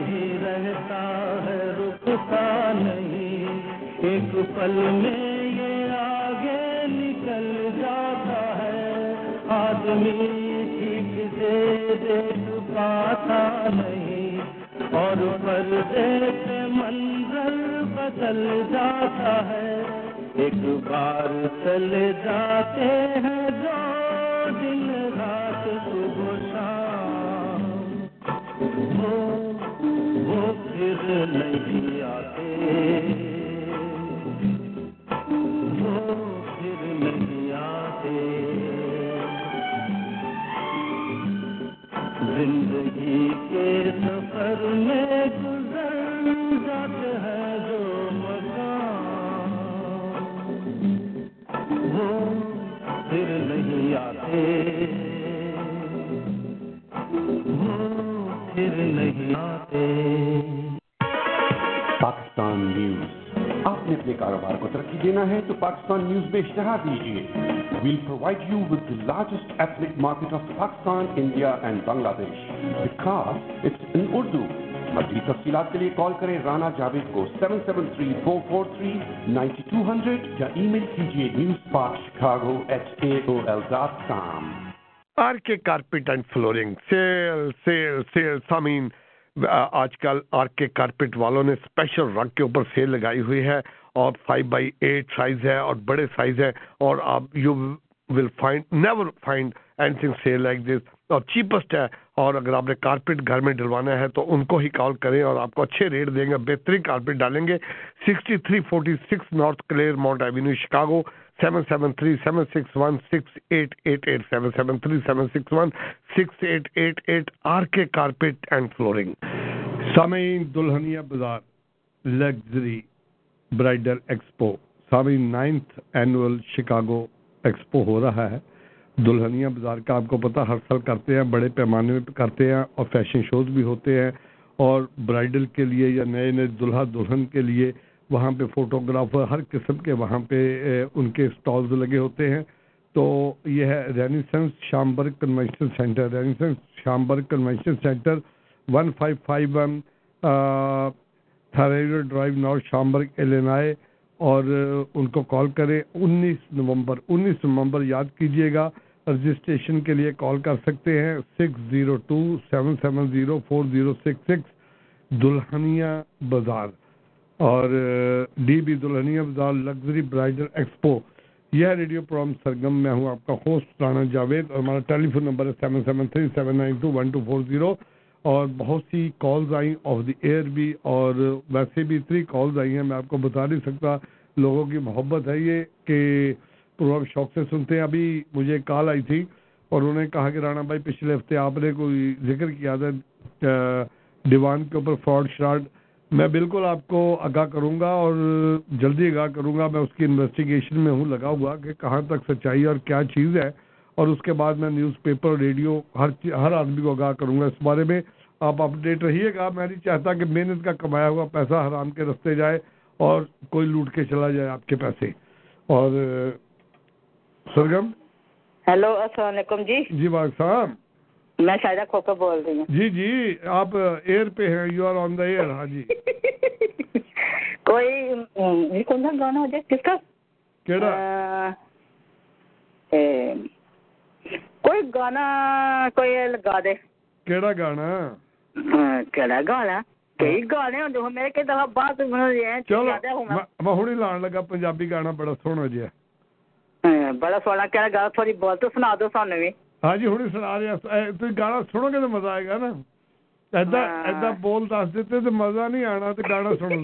ہی رہتا ہے، رکتا نہیں۔ ایک پل میں یہ آگے نکل جاتا ہے۔ آدمی ٹھیک سے دیکھ پاتا نہیں۔ اور پردے سے منظر بدل جاتا ہے۔ ایک بار چلے جاتے ہیں جو دن رات صبح وہ پھر نہیں آتے وہ پھر نہیں آتے زندگی کے سفر میں پاکستان نیوز۔ آپ نے اپنے کاروبار کو ترقی دینا ہے تو پاکستان نیوز میں اشتہار دیجیے۔ We'll provide you with the largest ethnic market of Pakistan India and Bangladesh because it's ان اردو مزید تفصیلات کے لیے کال کریں رانا جاوید کو seven seven three four four three ninety two hundred یا ای میل کیجیے news Pak Chicago at A O L dot com R K carpet and flooring sale sale sale سامین آج کل آر کے کارپیٹ والوں نے اسپیشل رنگ کے اوپر سیل لگائی ہوئی ہے اور فائیو بائی ایٹ سائز ہے اور بڑے سائز ہے اور آپ you will find never find anything sale like this اور چیپسٹ ہے اور اگر آپ نے کارپیٹ گھر میں ڈلوانا ہے تو ان کو ہی کال کریں اور آپ کو اچھے ریٹ دیں گے، بہترین کارپیٹ ڈالیں گے. Sixty three forty six north Claremont avenue Chicago seven seven three seven six one six eight eight eight seven seven three seven six one six eight eight eight R K carpet and flooring سامعین Dulhania Bazaar luxury bridal expo سامعین نائنتھ اینول شکاگو ایکسپو ہو رہا ہے دلہنیا بازار کا آپ کو پتا ہر سال کرتے ہیں بڑے پیمانے پہ کرتے ہیں اور فیشن شوز بھی ہوتے ہیں اور برائڈل کے لیے یا نئے نئے دلہا دلہن کے لیے وہاں پہ فوٹوگرافر ہر قسم کے وہاں پہ ان کے اسٹالز لگے ہوتے ہیں۔ تو یہ ہے Renaissance Schaumburg convention centre Renaissance Schaumburg convention centre one five five one Thoreau drive north Schaumburg Illinois اور ان کو کال کریں۔ انیس نومبر انیس نومبر یاد کیجیے گا۔ رجسٹریشن کے لیے کال کر سکتے ہیں۔ Six zero two seven seven zero four zero six six Dulhania Bazaar. اور D B Dulhania Bazaar luxury bridal expo, یہ ریڈیو پروگرام سرگم میں ہوں آپ کا ہوسٹ رانا جاوید اور ہمارا ٹیلی فون نمبر ہے seven seven three seven nine two one two four zero اور بہت سی کالز آئیں آف دی ایئر بھی اور ویسے بھی اتنی کالز آئی ہیں، میں آپ کو بتا نہیں سکتا، لوگوں کی محبت ہے یہ کہ پروگرام شوق سے سنتے ہیں۔ ابھی مجھے کال آئی تھی اور انہوں نے کہا کہ رانا بھائی، پچھلے ہفتے آپ نے کوئی ذکر کیا تھا دیوان کے اوپر فراڈ شراڈ میں بالکل آپ کو آگاہ کروں گا اور جلدی آگاہ کروں گا میں اس کی انویسٹیگیشن میں ہوں لگا ہوا کہ کہاں تک سچائی اور کیا چیز ہے۔ اور اس کے بعد میں نیوز پیپر ریڈیو ہر ہر آدمی کو آگاہ کروں گا۔ اس بارے میں آپ اپڈیٹ رہیے گا۔ میں نہیں چاہتا کہ محنت کا کمایا ہوا پیسہ حرام کے رستے جائے اور کوئی لوٹ کے چلا جائے آپ کے پیسے۔ اور سرگم ہیلو السلام علیکم جی۔ جی وعلیکم السلام۔ میں شاہدہ کھوکر بول رہی ہوں جی جی آپ ایئر پہ ہیں you are on the air ہاں جی کوئی یہ کون سا گانا ہو جائے کس کا کیڑا کوئی گانا کوئی لگا دے کیڑا گانا کیڑا گانا کئی گانے ہوندے ہو میرے کئی دفعہ بات چلو میں ہوں لان لگا پنجابی گانا بڑا سونا جہا بڑا سونا کہڑا گانا تھوڑی بول تو سنا دو سانو بھی ہاں جی ہوں سنا رہے تھی گانا سنو گے تو مزہ آئے گا نا ایدا ایدا بول دس دیتے تو مزہ نہیں آنا تو گانا سنو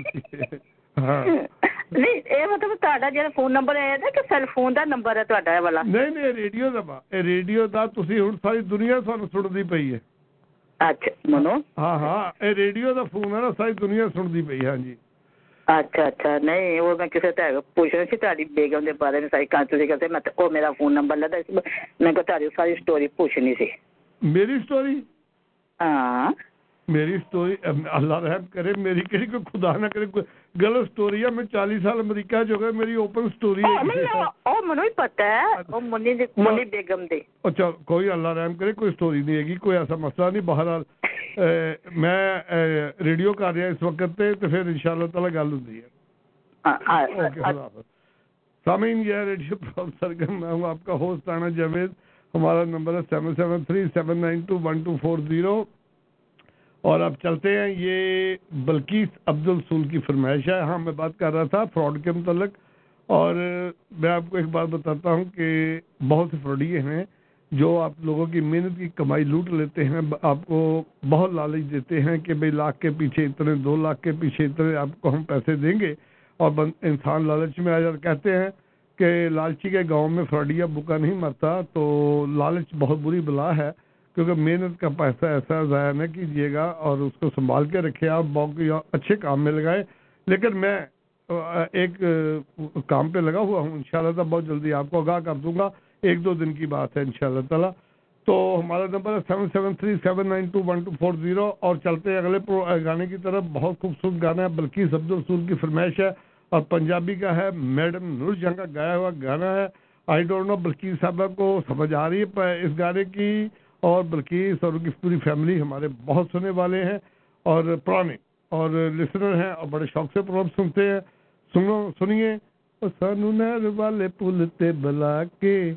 ہاں نہیں یہ مطلب تہاڈا جڑا فون نمبر ہے نا کہ سیل فون دا نمبر ہے تہاڈا یہ والا نہیں نہیں ریڈیو دا اے ریڈیو دا تسی ہن ساری دنیا تھانوں سندی پئی ہے اچھا منو ہاں ہاں اے ریڈیو دا فون ہے نا ساری دنیا سندی پئی ہاں جی اچھا اچھا نہیں وہ میں کسی تے پوچھنا سی تہاڈی بیگم دے بارے میں ساری کانچلی کرتے میں او میرا فون نمبر لدا میں کو تہاڈی ساری سٹوری پوچھنی سی میری سٹوری ہاں میری سٹوری اللہ رحم کرے میری کہی کوئی خدا نہ غلط سٹوری ہے میں چالیس سال امریکہ جو گئے میری اوپن سٹوری ہے او منو ہی پتہ ہے او منی دی منی بیگم دے۔ اچھا کوئی اللہ رحم کرے کوئی سٹوری نہیں ہے گی کوئی ایسا مسئلہ نہیں۔ بہرحال میں ریڈیو کر رہا اس وقت تے تو پھر انشاءاللہ تعالی گل ہوندی ہے۔ سامعین یہ ریڈیو پروگرام سرگم میں ہوں آپ کا ہوسٹ رانا جاوید۔ ہمارا نمبر ہے seven seven three seven nine two one two four zero اور اب چلتے ہیں، یہ بلکیس عبد السول کی فرمائش ہے۔ ہاں میں بات کر رہا تھا فراڈ کے متعلق۔ اور میں آپ کو ایک بات بتاتا ہوں کہ بہت سے فراڈیے ہیں جو آپ لوگوں کی محنت کی کمائی لوٹ لیتے ہیں۔ آپ کو بہت لالچ دیتے ہیں کہ بھئی لاکھ کے پیچھے اتنے، دو لاکھ کے پیچھے اتنے آپ کو ہم پیسے دیں گے۔ اور انسان لالچ میں آ جاتا کہتے ہیں کہ لالچی کے گاؤں میں فراڈیا بکا نہیں مرتا، تو لالچ بہت بری بلا ہے۔ کیونکہ محنت کا پیسہ ایسا ضائع نہ کیجیے گا اور اس کو سنبھال کے رکھے آپ، باقی اچھے کام میں لگائیں۔ لیکن میں ایک کام پہ لگا ہوا ہوں، انشاءاللہ تعالی بہت جلدی آپ کو آگاہ کر دوں گا۔ ایک دو دن کی بات ہے، انشاءاللہ تعالی۔ تو ہمارا نمبر ہے seven seven three seven nine two one two four zero اور چلتے اگلے گانے کی طرف۔ بہت خوبصورت گانا ہے، بلکہ عبد الرسول کی فرمائش ہے۔ اور پنجابی کا ہے، میڈم نور جہاں کا گایا ہوا گانا ہے۔ آئی ڈونٹ نو بلکیس صاحبہ کو سمجھ آ رہی ہے اس گانے کی۔ اور بلکیس اور ان کی پوری فیملی ہمارے بہت سننے والے ہیں اور پرانے اور لسنر ہیں اور بڑے شوق سے پروگرام سنتے ہیں۔ سنو، سنیے۔ سنو نہر والے پل تے بلا کے۔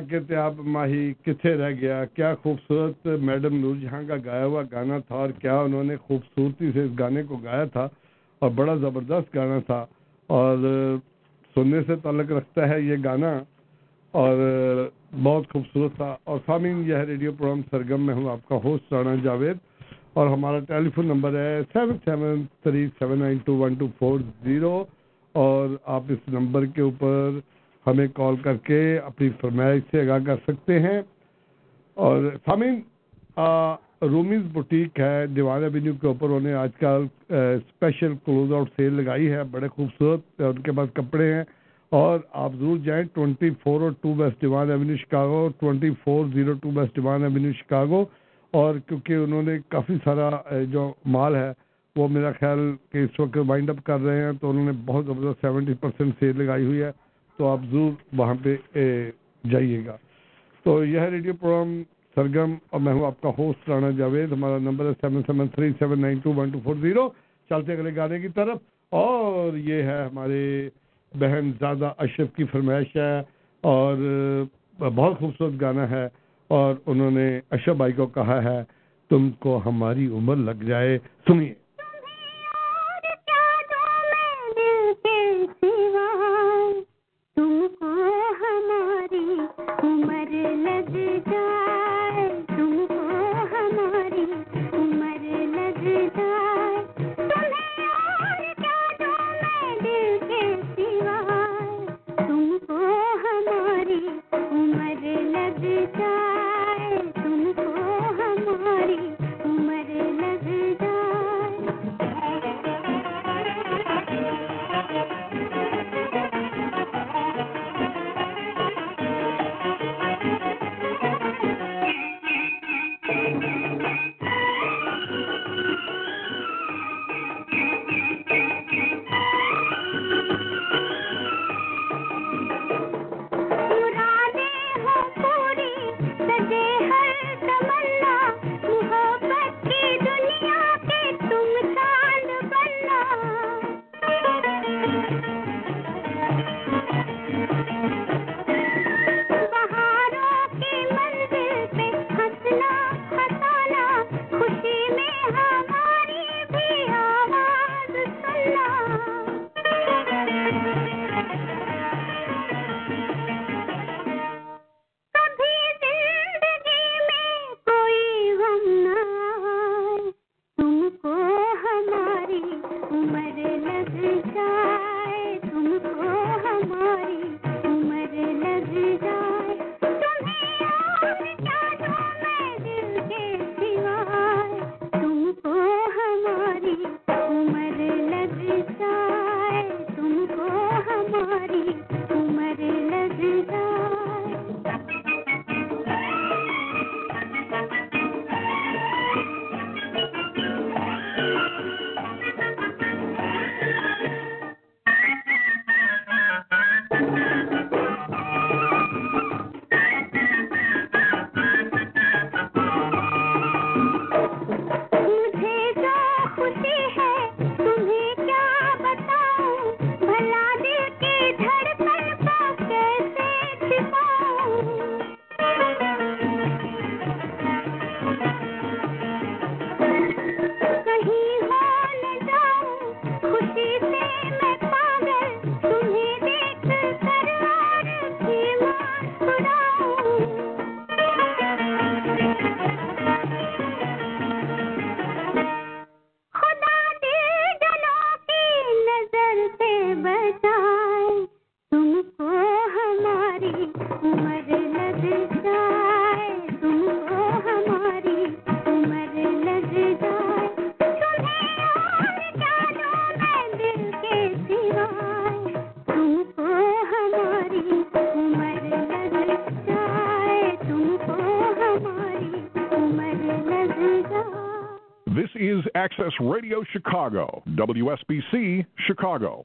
کے تے آپ ماہی کتھے رہ گیا؟ کیا خوبصورت میڈم نور جہاں کا گایا ہوا گانا تھا اور کیا انہوں نے خوبصورتی سے اس گانے کو گایا تھا اور بڑا زبردست گانا تھا اور سننے سے تعلق رکھتا ہے یہ گانا اور بہت خوبصورت تھا اور سامعین، یہ ہے ریڈیو پروگرام سرگم میں ہوں آپ کا ہوسٹ رانا جاوید اور ہمارا ٹیلی فون نمبر ہے seven seven three seven nine two one two four zero اور آپ اس نمبر کے اوپر ہمیں کال کر کے اپنی فرمائش سے آگاہ کر سکتے ہیں۔ اور سامین رومیز بوٹیک ہے، دیوان ایوینیو کے اوپر انہوں نے آج کل اسپیشل کلوز آؤٹ سیل لگائی ہے، بڑے خوبصورت، ان کے پاس کپڑے ہیں۔ اور آپ ضرور جائیں ٹوئنٹی فور اور two west Devon avenue Chicago twenty four zero two west Devon avenue Chicago. اور کیونکہ انہوں نے کافی سارا جو مال ہے، وہ میرا خیال کہ اس وقت وائنڈ اپ کر رہے ہیں، تو انہوں نے بہت زبردست سیونٹی پرسینٹ سیل لگائی ہوئی ہے۔ تو آپ ضرور وہاں پہ جائیے گا۔ تو یہ ریڈیو پروگرام سرگم اور میں ہوں آپ کا ہوسٹ رانا جاوید۔ ہمارا نمبر ہے seven seven three seven nine two one two four zero چلتے اگلے گانے کی طرف۔ اور یہ ہے ہمارے بہن زادہ اشرف کی فرمائش ہے۔ اور بہت خوبصورت گانا ہے۔ اور انہوں نے اشرف بھائی کو کہا ہے، تم کو ہماری عمر لگ جائے۔ سنیے۔ Radio Chicago, WSBC Chicago.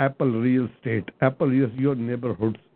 Apple real estate Apple is your neighbourhood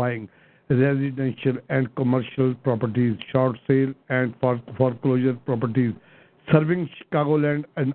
buying residential and commercial properties short sale and for closure properties serving Chicagoland and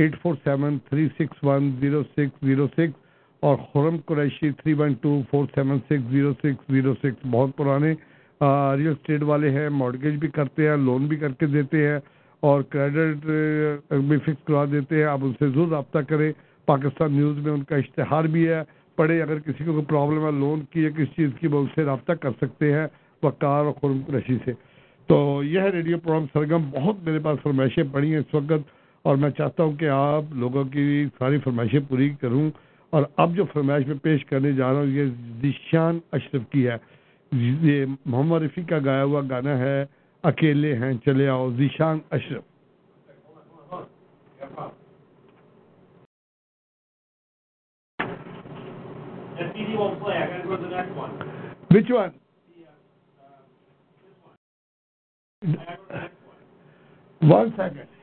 eight four seven three six one zero six zero six اور Khurram Qureshi three one two four seven six zero six zero six بہت پرانے ریل اسٹیٹ والے ہیں مارگیج بھی کرتے ہیں لون بھی کر کے دیتے ہیں اور کریڈٹ بھی فکس کروا دیتے ہیں۔ آپ ان سے ضرور رابطہ کریں۔ پاکستان نیوز میں ان کا اشتہار بھی ہے۔ پڑھے اگر کسی کو کوئی پرابلم ہے لون کی یا کسی چیز کی، وہ ان سے رابطہ کر سکتے ہیں وقار اور خرم قریشی سے۔ تو یہ ہے ریڈیو پروگرام سرگم بہت میرے پاس فرمائشیں پڑی ہیں۔ اس وقت اور میں چاہتا ہوں کہ آپ لوگوں کی ساری فرمائشیں پوری کروں اور اب جو فرمائش میں پیش کرنے جا رہا ہوں، یہ ذیشان اشرف کی ہے۔ یہ محمد رفیع کا گایا ہوا گانا ہے، اکیلے ہیں، چلے آؤ دشان اشرف۔ One second.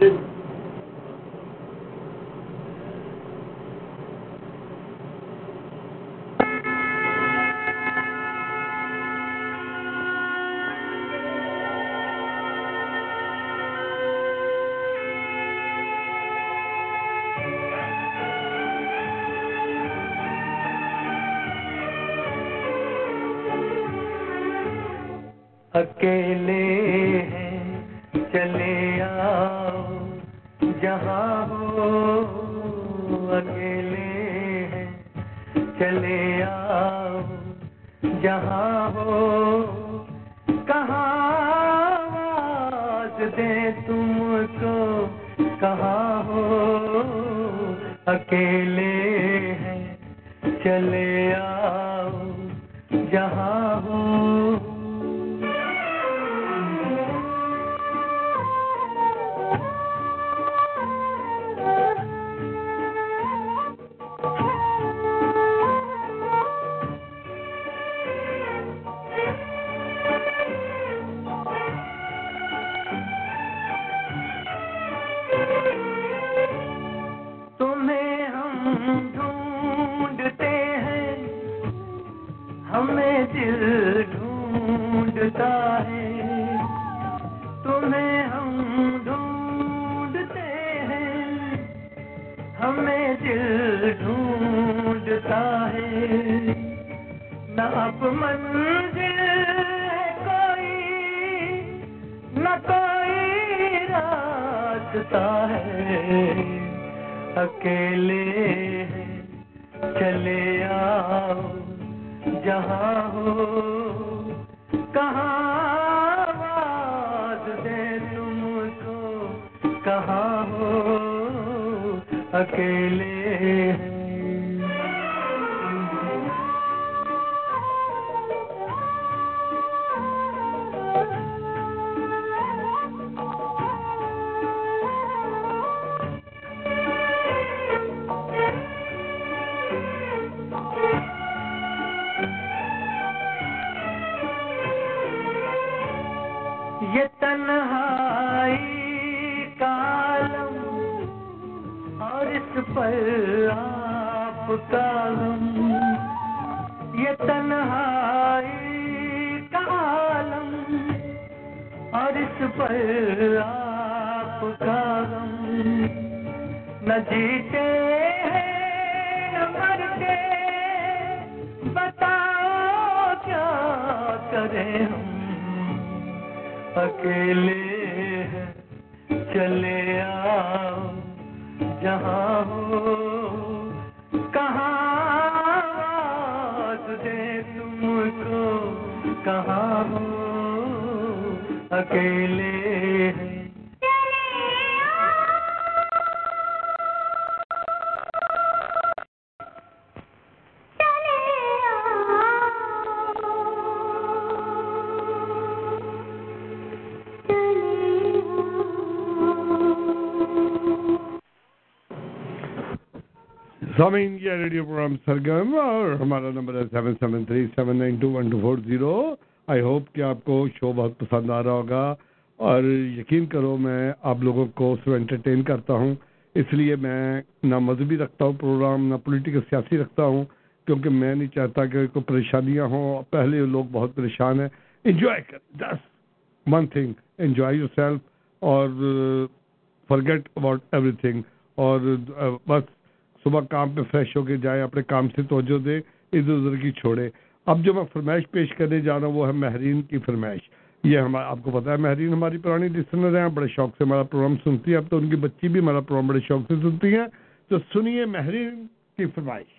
did سامعین یہ ریڈیو پروگرام سرگرم اور ہمارا نمبر ہے seven seven three seven nine two one two four zero. I hope کہ آپ کو شو بہت پسند آ رہا ہوگا اور یقین کرو میں آپ لوگوں کو صرف انٹرٹین کرتا ہوں۔ اس لیے میں نہ مذہبی رکھتا ہوں پروگرام، نہ پولیٹیکل سیاسی رکھتا ہوں، کیونکہ میں نہیں چاہتا کہ کوئی پریشانیاں ہوں۔ پہلے لوگ بہت پریشان ہیں۔ انجوائے کر this one thing enjoy yourself اور فرگیٹ اباؤٹ ایوری تھنگ اور، بس۔ صبح کام پہ فریش ہو کے جائیں، اپنے کام سے توجہ دے ادھر ادھر کی چھوڑے اب جو میں فرمائش پیش کرنے جا رہا ہوں، وہ ہے مہرین کی فرمائش۔ یہ ہمارا آپ کو پتا ہے مہرین ہماری پرانی لسنر ہیں، بڑے شوق سے ہمارا پروگرام سنتی ہے اب تو ان کی بچی بھی ہمارا پروگرام بڑے شوق سے سنتی ہیں۔ تو سنیے مہرین کی فرمائش۔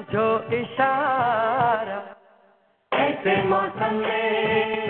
Sancho y Sara. Este También.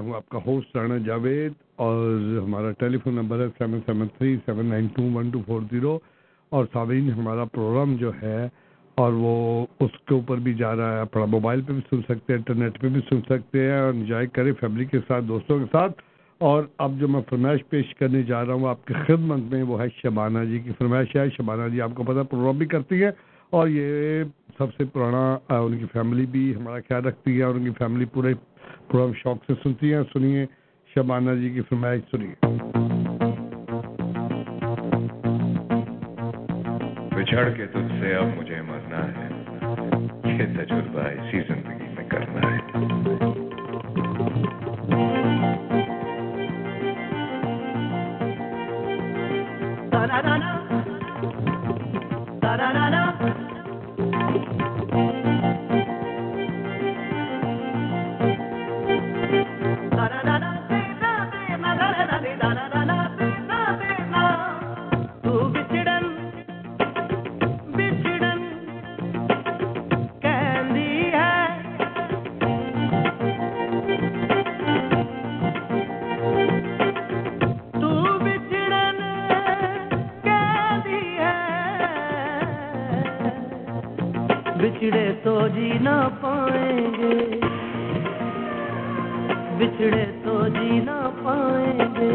ہوں۔ آپ کا ہوسٹ رانا جاوید اور ہمارا ٹیلی فون نمبر ہے seven seven three seven nine two one two four zero اور سامعین ہمارا پروگرام جو ہے اور وہ اس کے اوپر بھی جا رہا ہے۔ اپنا موبائل پہ بھی سن سکتے ہیں انٹرنیٹ پہ بھی سن سکتے ہیں۔ اور انجوائے کریں فیملی کے ساتھ، دوستوں کے ساتھ۔ اور اب جو میں فرمائش پیش کرنے جا رہا ہوں، آپ کی خدمت میں وہ ہے شبانہ جی کی فرمائش ہے۔ شبانہ جی آپ کو پتہ پروگرام بھی کرتی ہے اور یہ سب سے پرانا ان کی فیملی بھی ہمارا خیال رکھتی ہے اور ان کی فیملی پورے پروگرام شوق سے سنتی ہیں سنیے شبانہ جی کی فرمائش سنیے۔ بچھڑ کے تجھ سے اب مجھے مرنا ہے یہ تجربہ اسی زندگی میں کرنا ہے۔ Da da da da da da da بچھڑے تو جی نہ پائیں گے بچھڑے تو جی نہ پائیں گے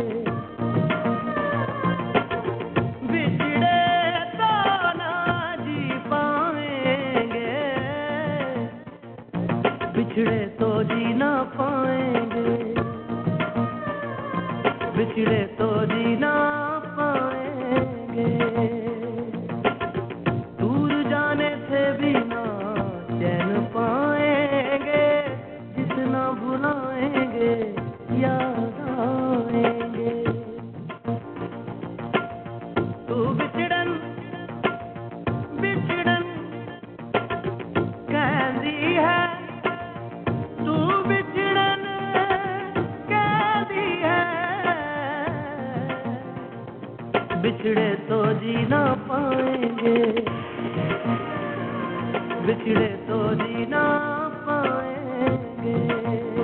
بچھڑے تو نہ جی پائیں گے بچھڑے تو جی نہ پائیں گے بچھڑے بچھڑے تو جی نہ پائیں گے۔ بچھڑے تو جی نہ پائیں گے۔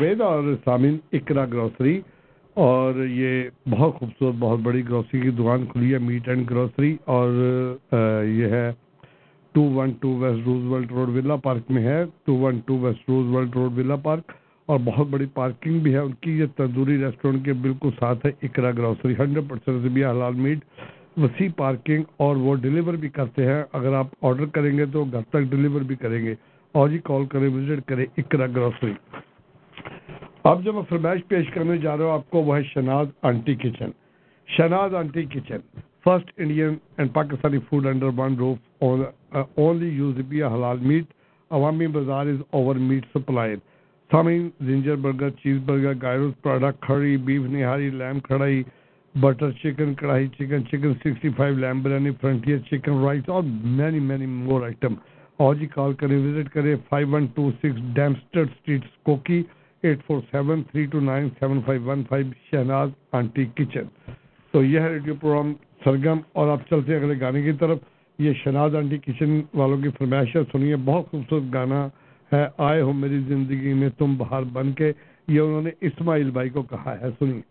جاوید اور سامین اکرا گروسری اور یہ بہت خوبصورت، بہت بڑی گروسری کی دکان کھلی ہے، میٹ اینڈ گروسری اور یہ ہے two one two west Roosevelt road Villa Park میں ہے، two one two west Roosevelt road Villa Park اور بہت بڑی پارکنگ بھی ہے، ان کی یہ تندوری ریسٹورینٹ کے بالکل ساتھ ہے، اقرا گروسری، ہنڈریڈ پرسینٹ ذبیہ حلال میٹ، وسیع پارکنگ اور وہ ڈلیور بھی کرتے ہیں۔ اگر آپ آرڈر کریں گے تو گھر تک ڈلیور بھی کریں گے۔ اور جی کال کریں، وزٹ کریں اقرا گروسری۔ اب جو میں فرمائش پیش کرنے جا رہا ہوں، آپ کو وہ ہے Shahnaz aunty kitchen. Shahnaz aunty kitchen. First Indian and Pakistani food under one roof only use be حلال meat Awami Bazaar is our meat supply سامعین zinger burger cheese burger gyros product کھڑی beef nihari lamb karahi butter chicken karahi chicken chicken sixty five lamb biryani frontier chicken rice اور مینی مینی مور آئٹم اور جی کال کریں وزٹ کریں five one two six Dempster street cookie eight four seven three two nine seven five one five Shahnaz aunty kitchen تو یہ ہے ریڈیو پروگرام سرگم اور آپ چلتے ہیں اگلے گانے کی طرف. یہ شہناز آنٹی کچن والوں کی فرمائش ہے. سنیے، بہت خوبصورت گانا ہے. آئے ہو میری زندگی میں تم بہار بن کے. یہ انہوں نے اسماعیل بھائی کو کہا ہے. سنیے۔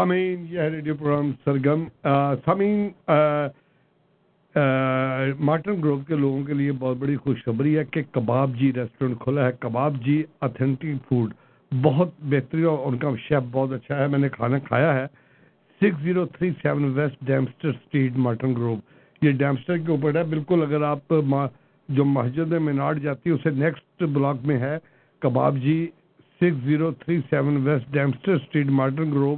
سامعین، یہ ریڈیو پروگرام سرگم۔ سامعین مارٹن گروو کے لوگوں کے لیے بہت بڑی خوشخبری ہے کہ کباب جی ریسٹورنٹ کھولا ہے۔ کباب جی اتھینٹک فوڈ، بہت بہترین اور ان کا شیف بہت اچھا ہے۔ میں نے کھانا کھایا ہے۔ Six zero three seven west Dempster street Morton Grove. یہ ڈیمسٹر کے اوپر ہے۔ بالکل اگر آپ جو مسجد مینار جاتی ہے، اسے نیکسٹ بلاک میں ہے۔ کباب جی six zero three seven west Dempster street Morton Grove.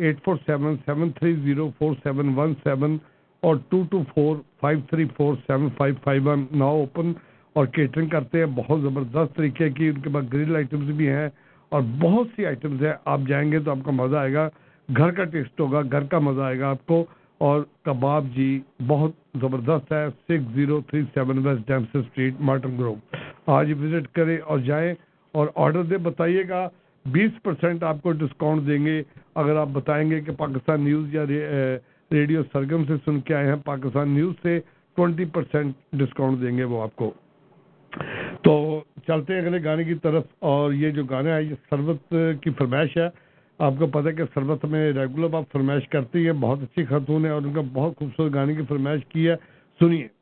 Eight four seven seven three zero four seven one seven اور two two four five three four seven five five one now open اور کیٹرنگ کرتے ہیں بہت زبردست طریقے کی۔ ان کے پاس گرل آئٹمس بھی ہیں اور بہت سی آئٹمس ہیں۔ آپ جائیں گے تو آپ کا مزہ آئے گا۔ گھر کا ٹیسٹ ہوگا، گھر کا مزہ آئے گا آپ کو۔ اور کباب جی بہت زبردست ہے۔ Six zero three seven west Dempster street Morton Grove آج وزٹ کریں اور جائیں اور آرڈر دیں۔ بتائیے گا بیس پرسینٹ آپ کو ڈسکاؤنٹ دیں گے۔ اگر آپ بتائیں گے کہ پاکستان نیوز یا ریڈیو سرگم سے سن کے آئے ہیں، پاکستان نیوز سے ٹوینٹی پرسینٹ ڈسکاؤنٹ دیں گے وہ آپ کو۔ تو چلتے ہیں اگلے گانے کی طرف، اور یہ جو گانا ہے، یہ سربت کی فرمائش ہے۔ آپ کو پتہ ہے کہ سربت میں ریگولر آپ فرمائش کرتی ہیں، بہت اچھی خاتون ہے اور ان کا بہت خوبصورت گانے کی فرمائش کی ہے۔ سنیے۔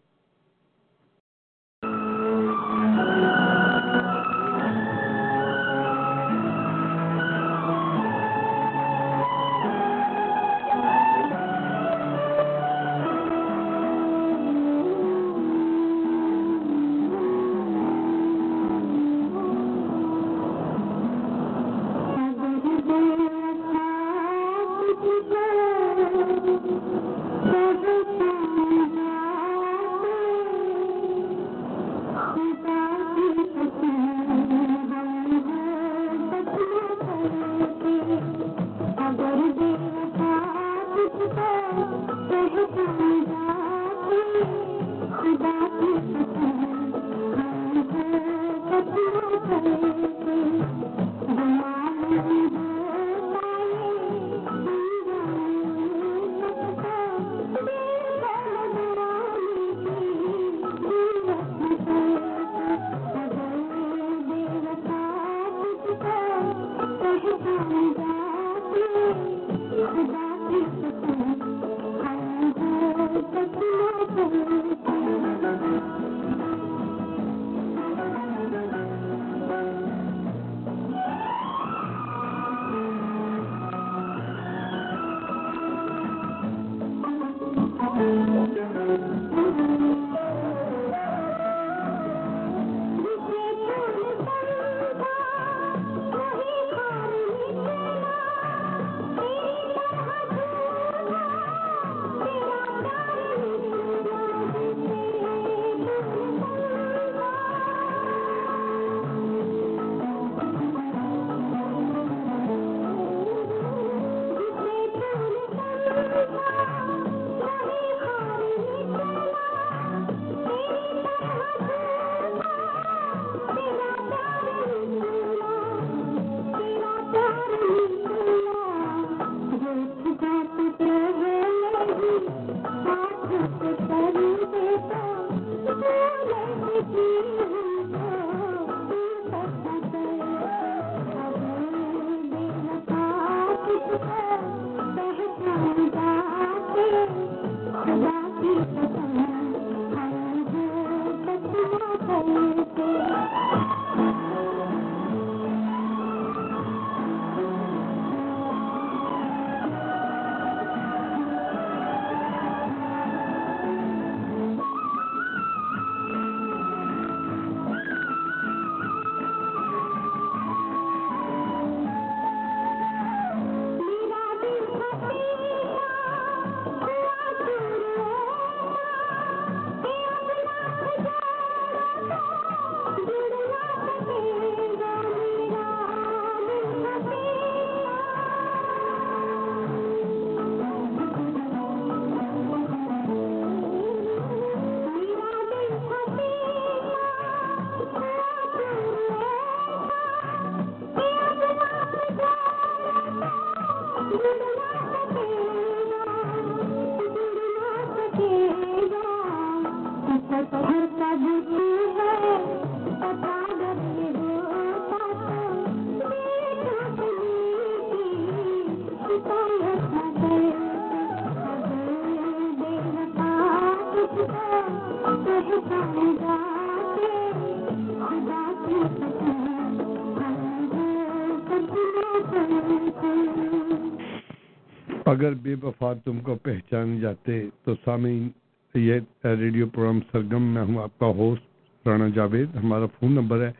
وفا تم کو پہچان جاتے تو سامعین، یہ ریڈیو پروگرام سرگم میں ہوں آپ کا ہوسٹ رانا جاوید، ہمارا فون نمبر ہے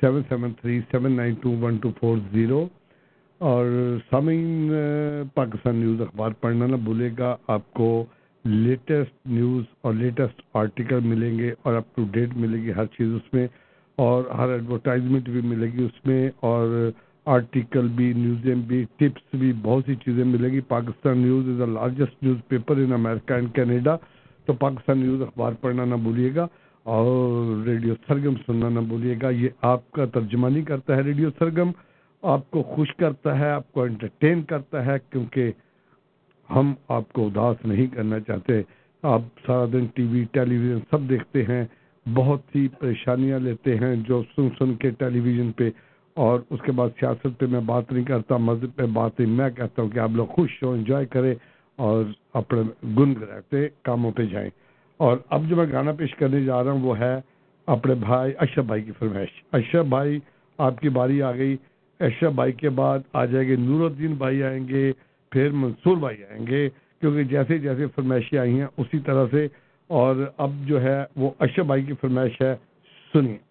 seven seven three, seven nine two one two four zero اور سامعین، پاکستان نیوز اخبار پڑھنا نہ بھولے گا، آپ کو لیٹسٹ نیوز اور لیٹسٹ آرٹیکل ملیں گے اور اپ ٹو ڈیٹ ملے گی ہر چیز اس میں اور ہر ایڈورٹائزمنٹ بھی ملے گی اس میں اور آرٹیکل بھی نیوزیں بھی، ٹپس بھی، بہت سی چیزیں ملے گی۔ Pakistan news is the largest newspaper in America and Canada تو پاکستان نیوز اخبار پڑھنا نہ بھولیے گا اور ریڈیو سرگم سننا نہ بھولیے گا۔ یہ آپ کا ترجمانی کرتا ہے ریڈیو سرگم، آپ کو خوش کرتا ہے، آپ کو انٹرٹین کرتا ہے، کیونکہ ہم آپ کو اداس نہیں کرنا چاہتے۔ آپ سارا دن ٹی وی ٹیلی ویژن سب دیکھتے ہیں، بہت سی پریشانیاں لیتے ہیں جو سن سن کے ٹیلی ویژن پہ۔ اور اس کے بعد سیاست پہ میں بات نہیں کرتا، مذہب پہ بات نہیں، میں کہتا ہوں کہ آپ لوگ خوش ہوں انجوائے کریں اور اپنے گنگناتے کاموں پہ جائیں۔ اور اب جو میں گانا پیش کرنے جا رہا ہوں وہ ہے اپنے بھائی اشرف بھائی کی فرمائش۔ اشرف بھائی، آپ کی باری آ گئی۔ اشرف بھائی کے بعد آ جائے گے نور الدین بھائی آئیں گے، پھر منصور بھائی آئیں گے، کیونکہ جیسے جیسے فرمائشیں آئی ہیں اسی طرح سے۔ اور اب جو ہے وہ اشرف بھائی کی فرمائش ہے، سنیے۔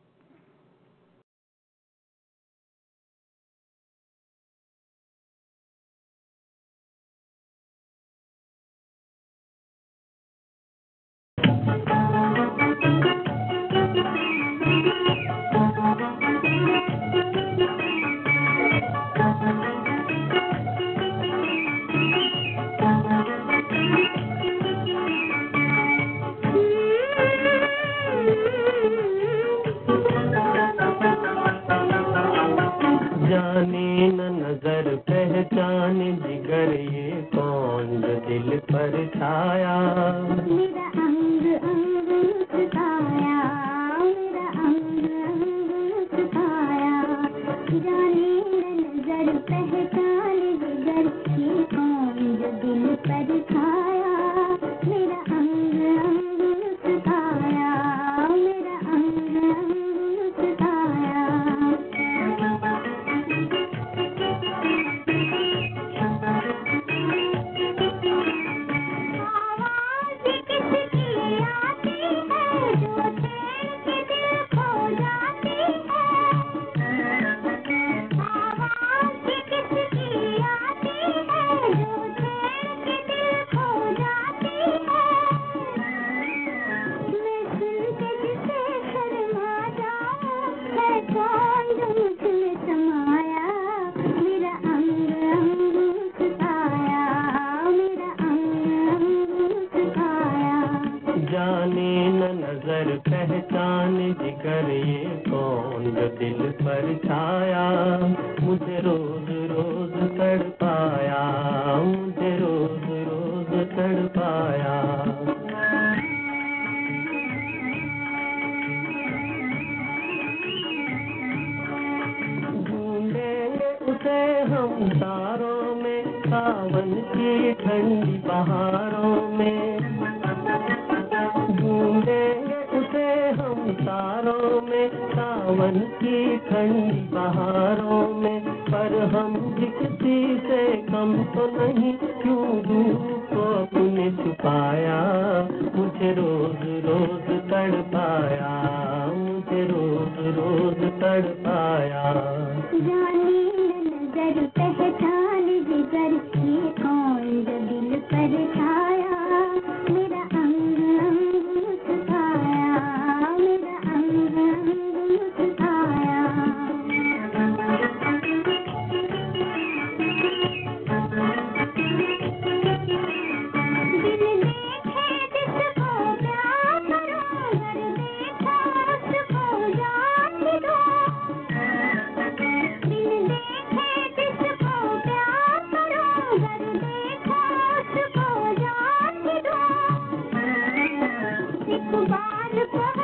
Bye.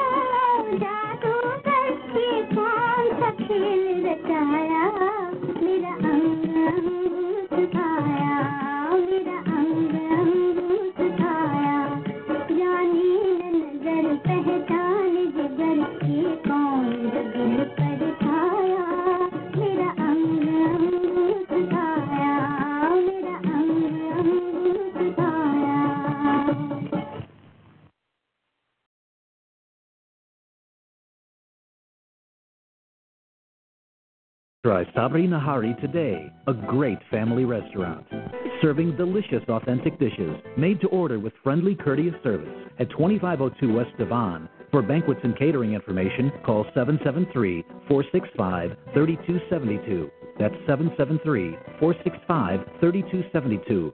Sabri Nahari today, a great family restaurant. Serving delicious, authentic dishes made to order with friendly, courteous service at 2502 West Devon. For banquets and catering information, call 773 465 3272. That's 773 465 3272.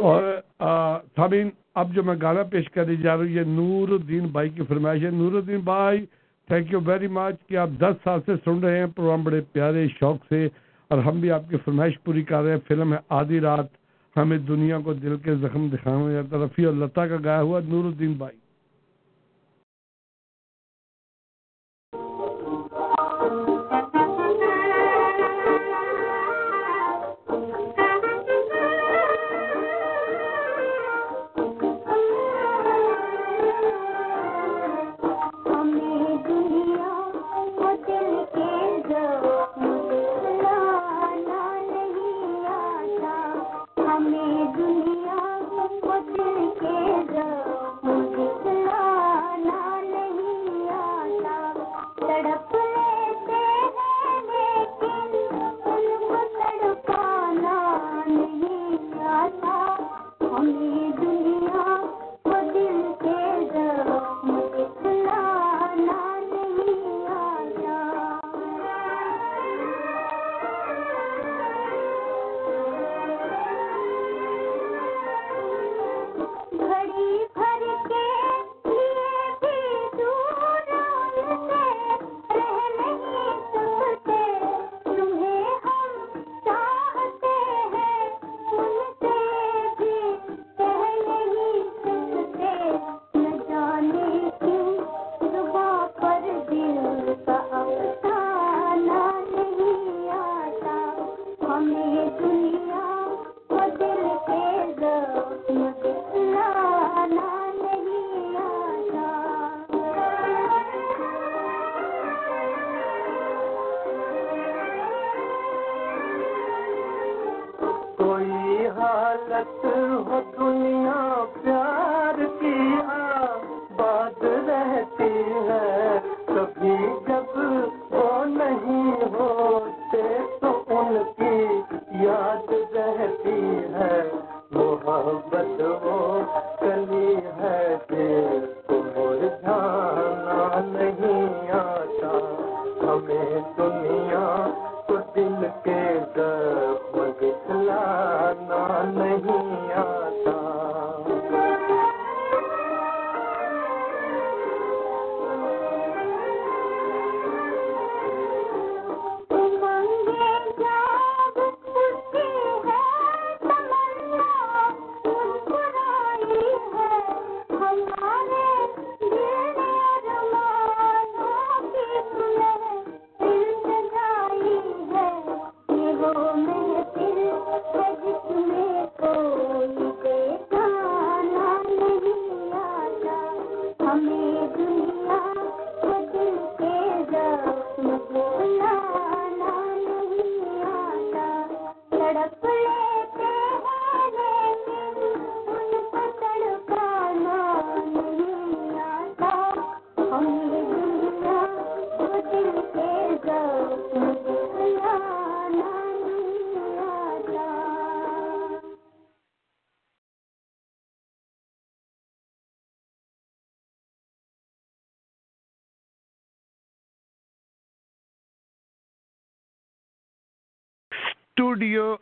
اور تھامین اب جو میں گانا پیش کرنے جا رہا ہوں، یہ نور الدین بھائی کی فرمائش ہے۔ نور الدین بھائی تھینک یو ویری مچ کہ آپ دس سال سے سن رہے ہیں پروگرام، بڑے پیارے، شوق سے۔ اور ہم بھی آپ کی فرمائش پوری کر رہے ہیں۔ فلم ہے آدھی رات۔ ہمیں دنیا کو دل کے زخم دکھانا یا رفیع اللہ کا گایا ہوا نور الدین بھائی۔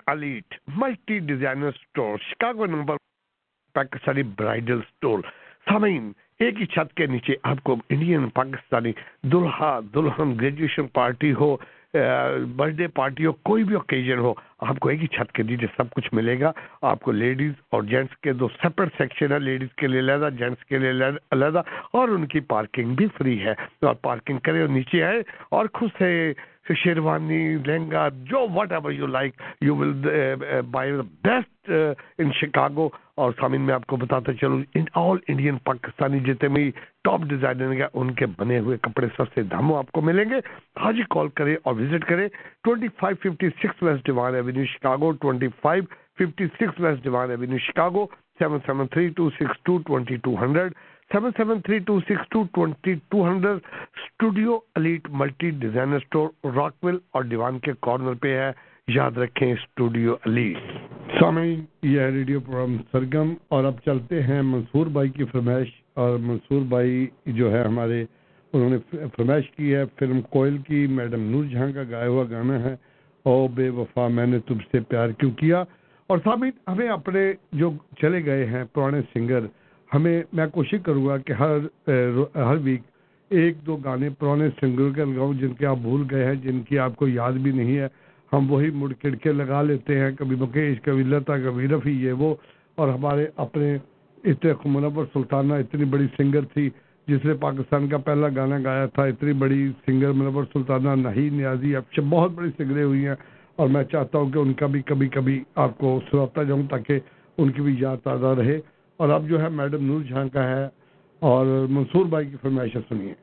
Elite multi designer store Chicago number Pakistani bridal store سامین ایک ہی چھت کے نیچے آپ کو انڈین پاکستانی دلہا دلہن گریجویشن پارٹی ہو برتھ ڈے پارٹی ہو کوئی بھی اوکیجن ہو آپ کو ایک ہی چھت کے نیچے سب کچھ ملے گا آپ کو لیڈیز اور جینٹس کے دو سپریٹ سیکشن ہے لیڈیز کے لیے علیحدہ جینٹس کے لیے علیحدہ اور ان کی پارکنگ بھی فری ہے اور پارکنگ کریں اور نیچے آئیں اور خوش ہے شیروانی لہنگا جو whatever you like you will buy the best in Chicago اور سامعین میں آپ کو بتاتا چلوں ان آل انڈین پاکستانی جتنے بھی ٹاپ ڈیزائنر ہیں ان کے بنے ہوئے کپڑے سستے داموں آپ کو ملیں گے حاجی کال کریں اور وزٹ کریں twenty five fifty six west Devon avenue Chicago twenty five fifty six west Devon avenue Chicago seven seven three two six two twenty two hundred seven seven three two six two twenty two hundred studio Elite multi designer store Rockwell اور دیوان کے کارنر پہ ہے۔ یاد رکھیں اسٹوڈیو الیٹ سامعین، یہ ہے ریڈیو پروگرام سرگم۔ اور اب چلتے ہیں منصور بھائی کی فرمائش۔ اور منصور بھائی جو ہے ہمارے، انہوں نے فرمائش کی ہے فلم کوئل کی۔ میڈم نور جہاں کا گایا ہوا گانا ہے۔ او بے وفا، میں نے تم سے پیار کیوں کیا؟ اور ثابت ہمیں اپنے جو چلے گئے ہیں پرانے سنگر ہمیں میں کوشش کروں گا کہ ہر ہر ویک ایک دو گانے پرانے سنگر کے لگاؤں جن کے آپ بھول گئے ہیں، جن کی آپ کو یاد بھی نہیں ہے۔ ہم وہی مڑ کھڑکے کے لگا لیتے ہیں، کبھی مکیش، کبھی لتا، کبھی رفیع، یہ وہ۔ اور ہمارے اپنے اتنے منور سلطانہ اتنی بڑی سنگر تھی، جس نے پاکستان کا پہلا گانا گایا تھا، اتنی بڑی سنگر منور مطلب سلطانہ نہی نیازی، اب سے بہت بڑی سنگریں ہوئی ہیں۔ اور میں چاہتا ہوں کہ ان کا بھی کبھی کبھی آپ کو سناتا جاؤں تاکہ ان کی بھی یاد تازہ رہے۔ اور اب جو ہے میڈم نور جھان کا ہے اور منصور بھائی کی فرمائشیں سنیے۔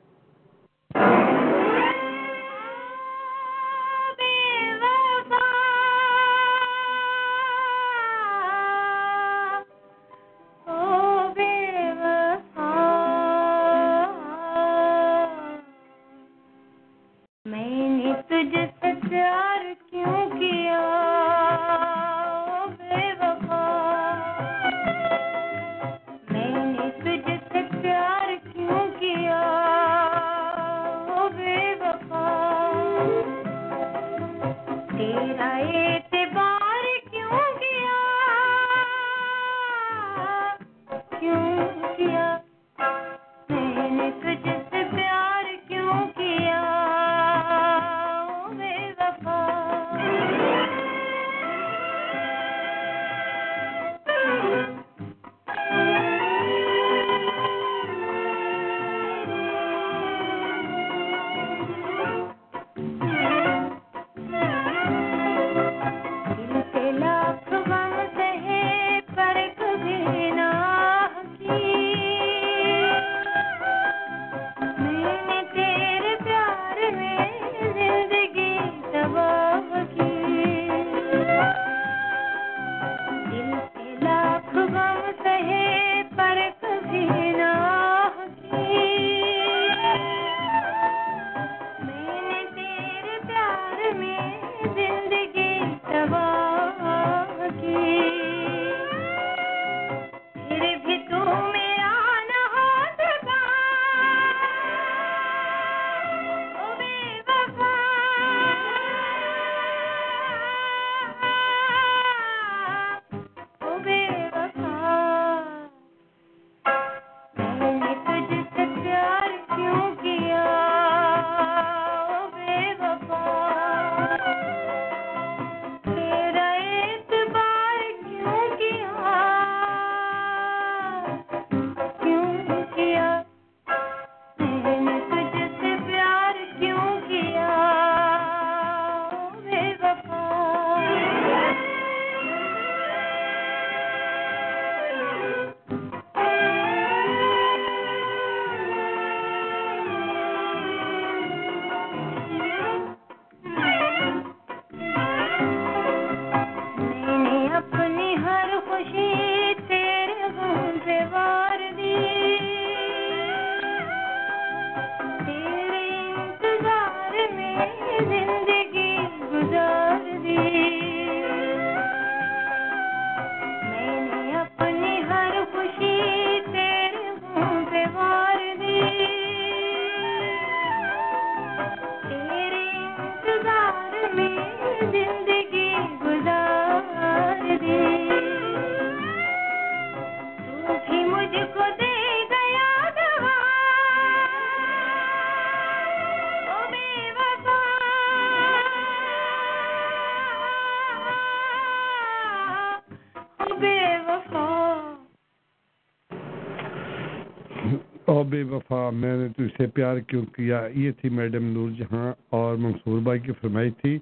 بے وفا میں نے تجھ سے پیار کیوں کیا؟ یہ تھی میڈم نور جہاں اور منصور بھائی کی فرمائش تھی۔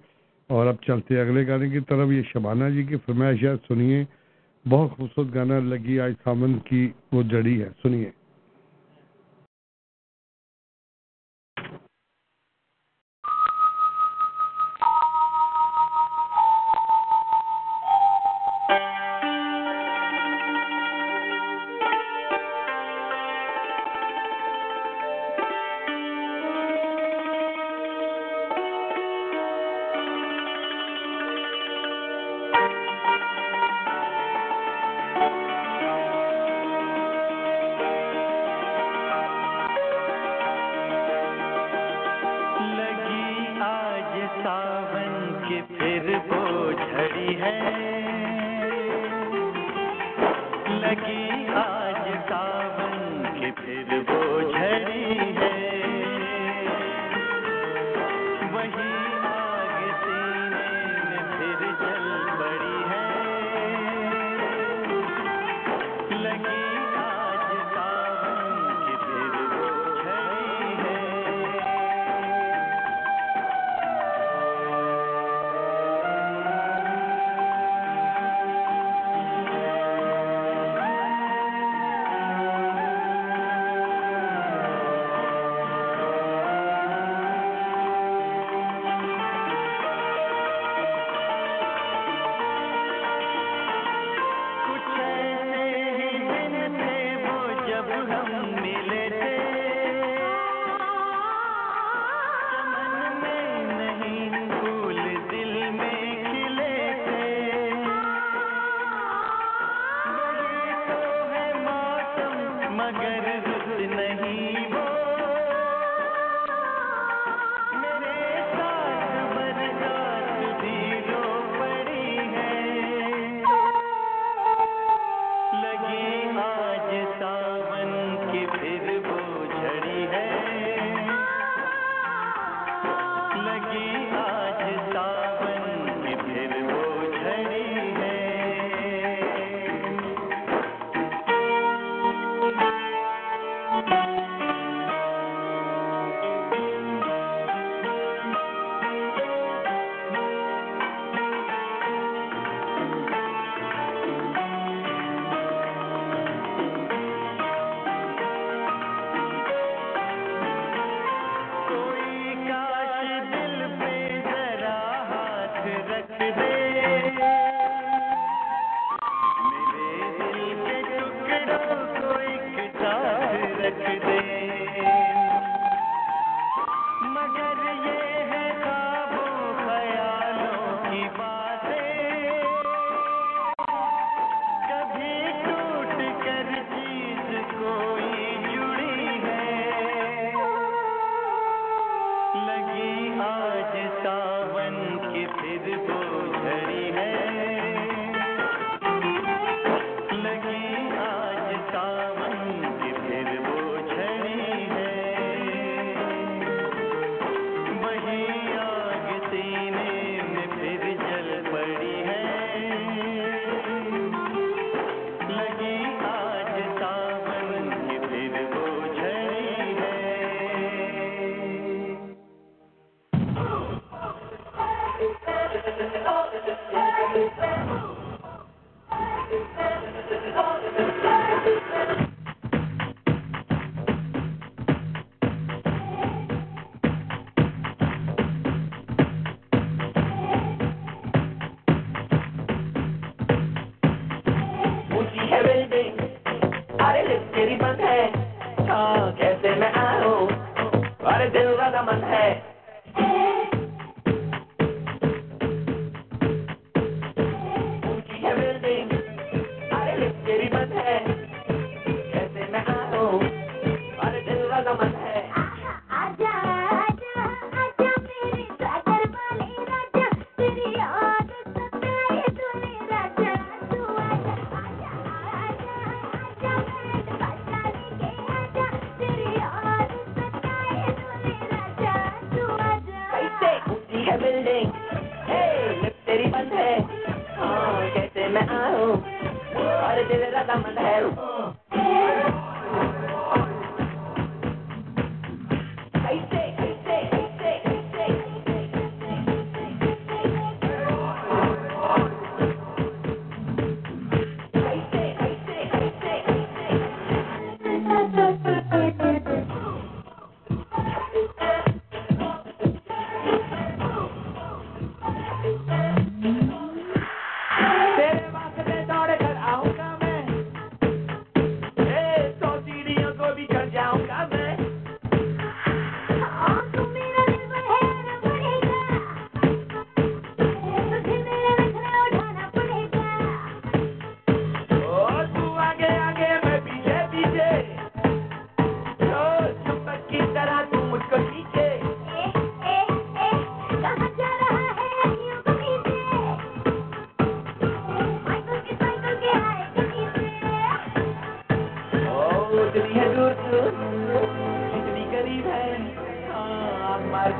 اور اب چلتے اگلے گانے کی طرف۔ یہ شبانہ جی کی فرمائش ہے۔ سنیے، بہت خوبصورت گانا لگی آج سامن کی وہ جڑی ہے۔ سنیے۔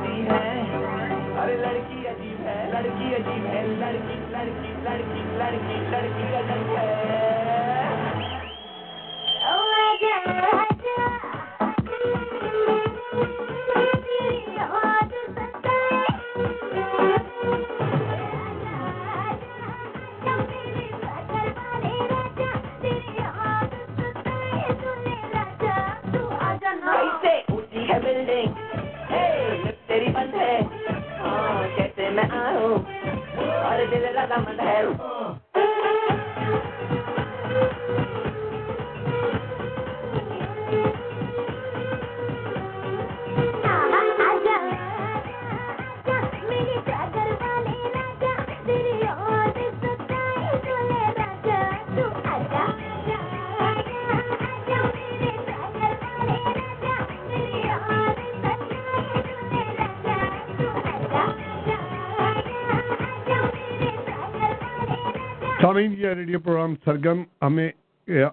جاتی ہے۔ ارے لڑکی عجیب ہے، لڑکی عجیب ہے، لڑکی لڑکی لڑکی لڑکی لڑکی عجیب ہے۔ میں آؤں اور دل لگا مدھیروں سامعین یہ ریڈیو پروگرام سرگم ہمیں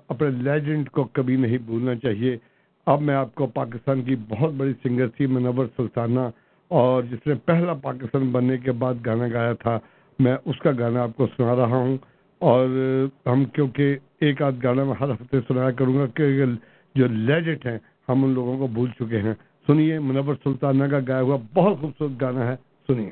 اپنے لیجنڈ کو کبھی نہیں بھولنا چاہیے۔ اب میں آپ کو پاکستان کی بہت بڑی سنگر تھی، منور سلطانہ، اور جس نے پہلا پاکستان بننے کے بعد گانا گایا تھا، میں اس کا گانا آپ کو سنا رہا ہوں۔ اور ہم کیونکہ ایک آدھ گانا میں ہر ہفتے سنایا کروں گا کہ جو لیجنڈ ہیں، ہم ان لوگوں کو بھول چکے ہیں۔ سنیے، منور سلطانہ کا گایا ہوا بہت خوبصورت گانا ہے، سنیے۔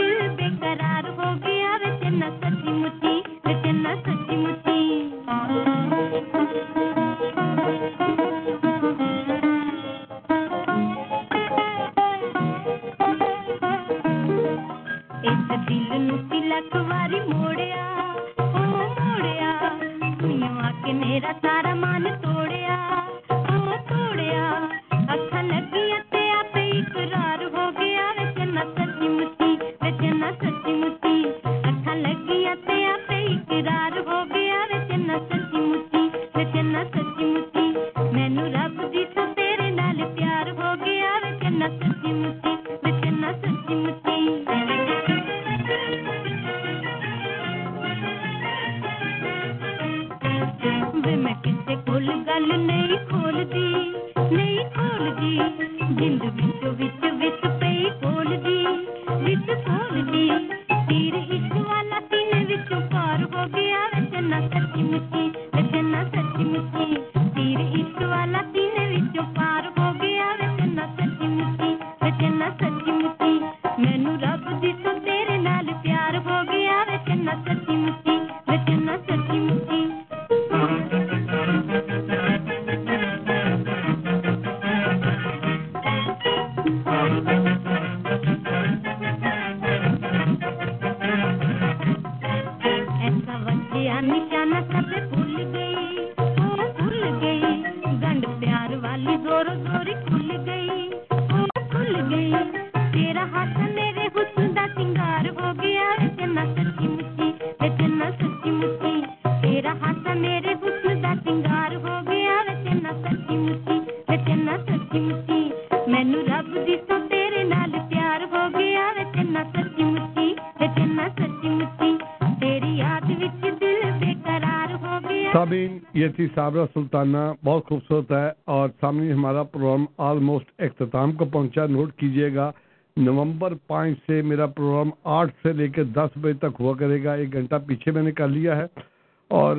صابرہ سلطانہ، بہت خوبصورت ہے۔ اور سامنے ہمارا پروگرام آلموسٹ اختتام کو پہنچا، نوٹ کیجیے گا۔ نومبر پانچ سے میرا پروگرام آٹھ سے لے کے دس بجے تک ہوا کرے گا۔ ایک گھنٹہ پیچھے میں نے کر لیا ہے۔ اور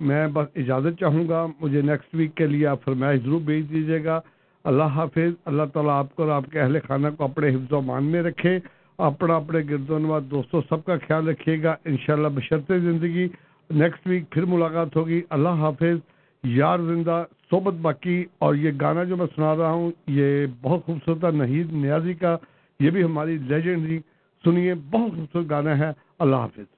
میں بس اجازت چاہوں گا، مجھے نیکسٹ ویک کے لیے آپ فرمائش ضرور بھیج دیجیے گا۔ اللہ حافظ، اللہ تعالیٰ آپ کو اور آپ کے اہل خانہ کو اپنے حفظ و مان میں رکھے، اپنا اپنے گرد و نما دوستوں سب کا خیال رکھیے گا۔ انشاءاللہ بشرط زندگی نیکسٹ ویک پھر ملاقات ہوگی۔ اللہ حافظ، یار زندہ، صحبت باقی اور یہ گانا جو میں سنا رہا ہوں، یہ بہت خوبصورت ہے، نہید نیازی کا، یہ بھی ہماری لیجنڈ سنیے، بہت خوبصورت گانا ہے۔ اللہ حافظ۔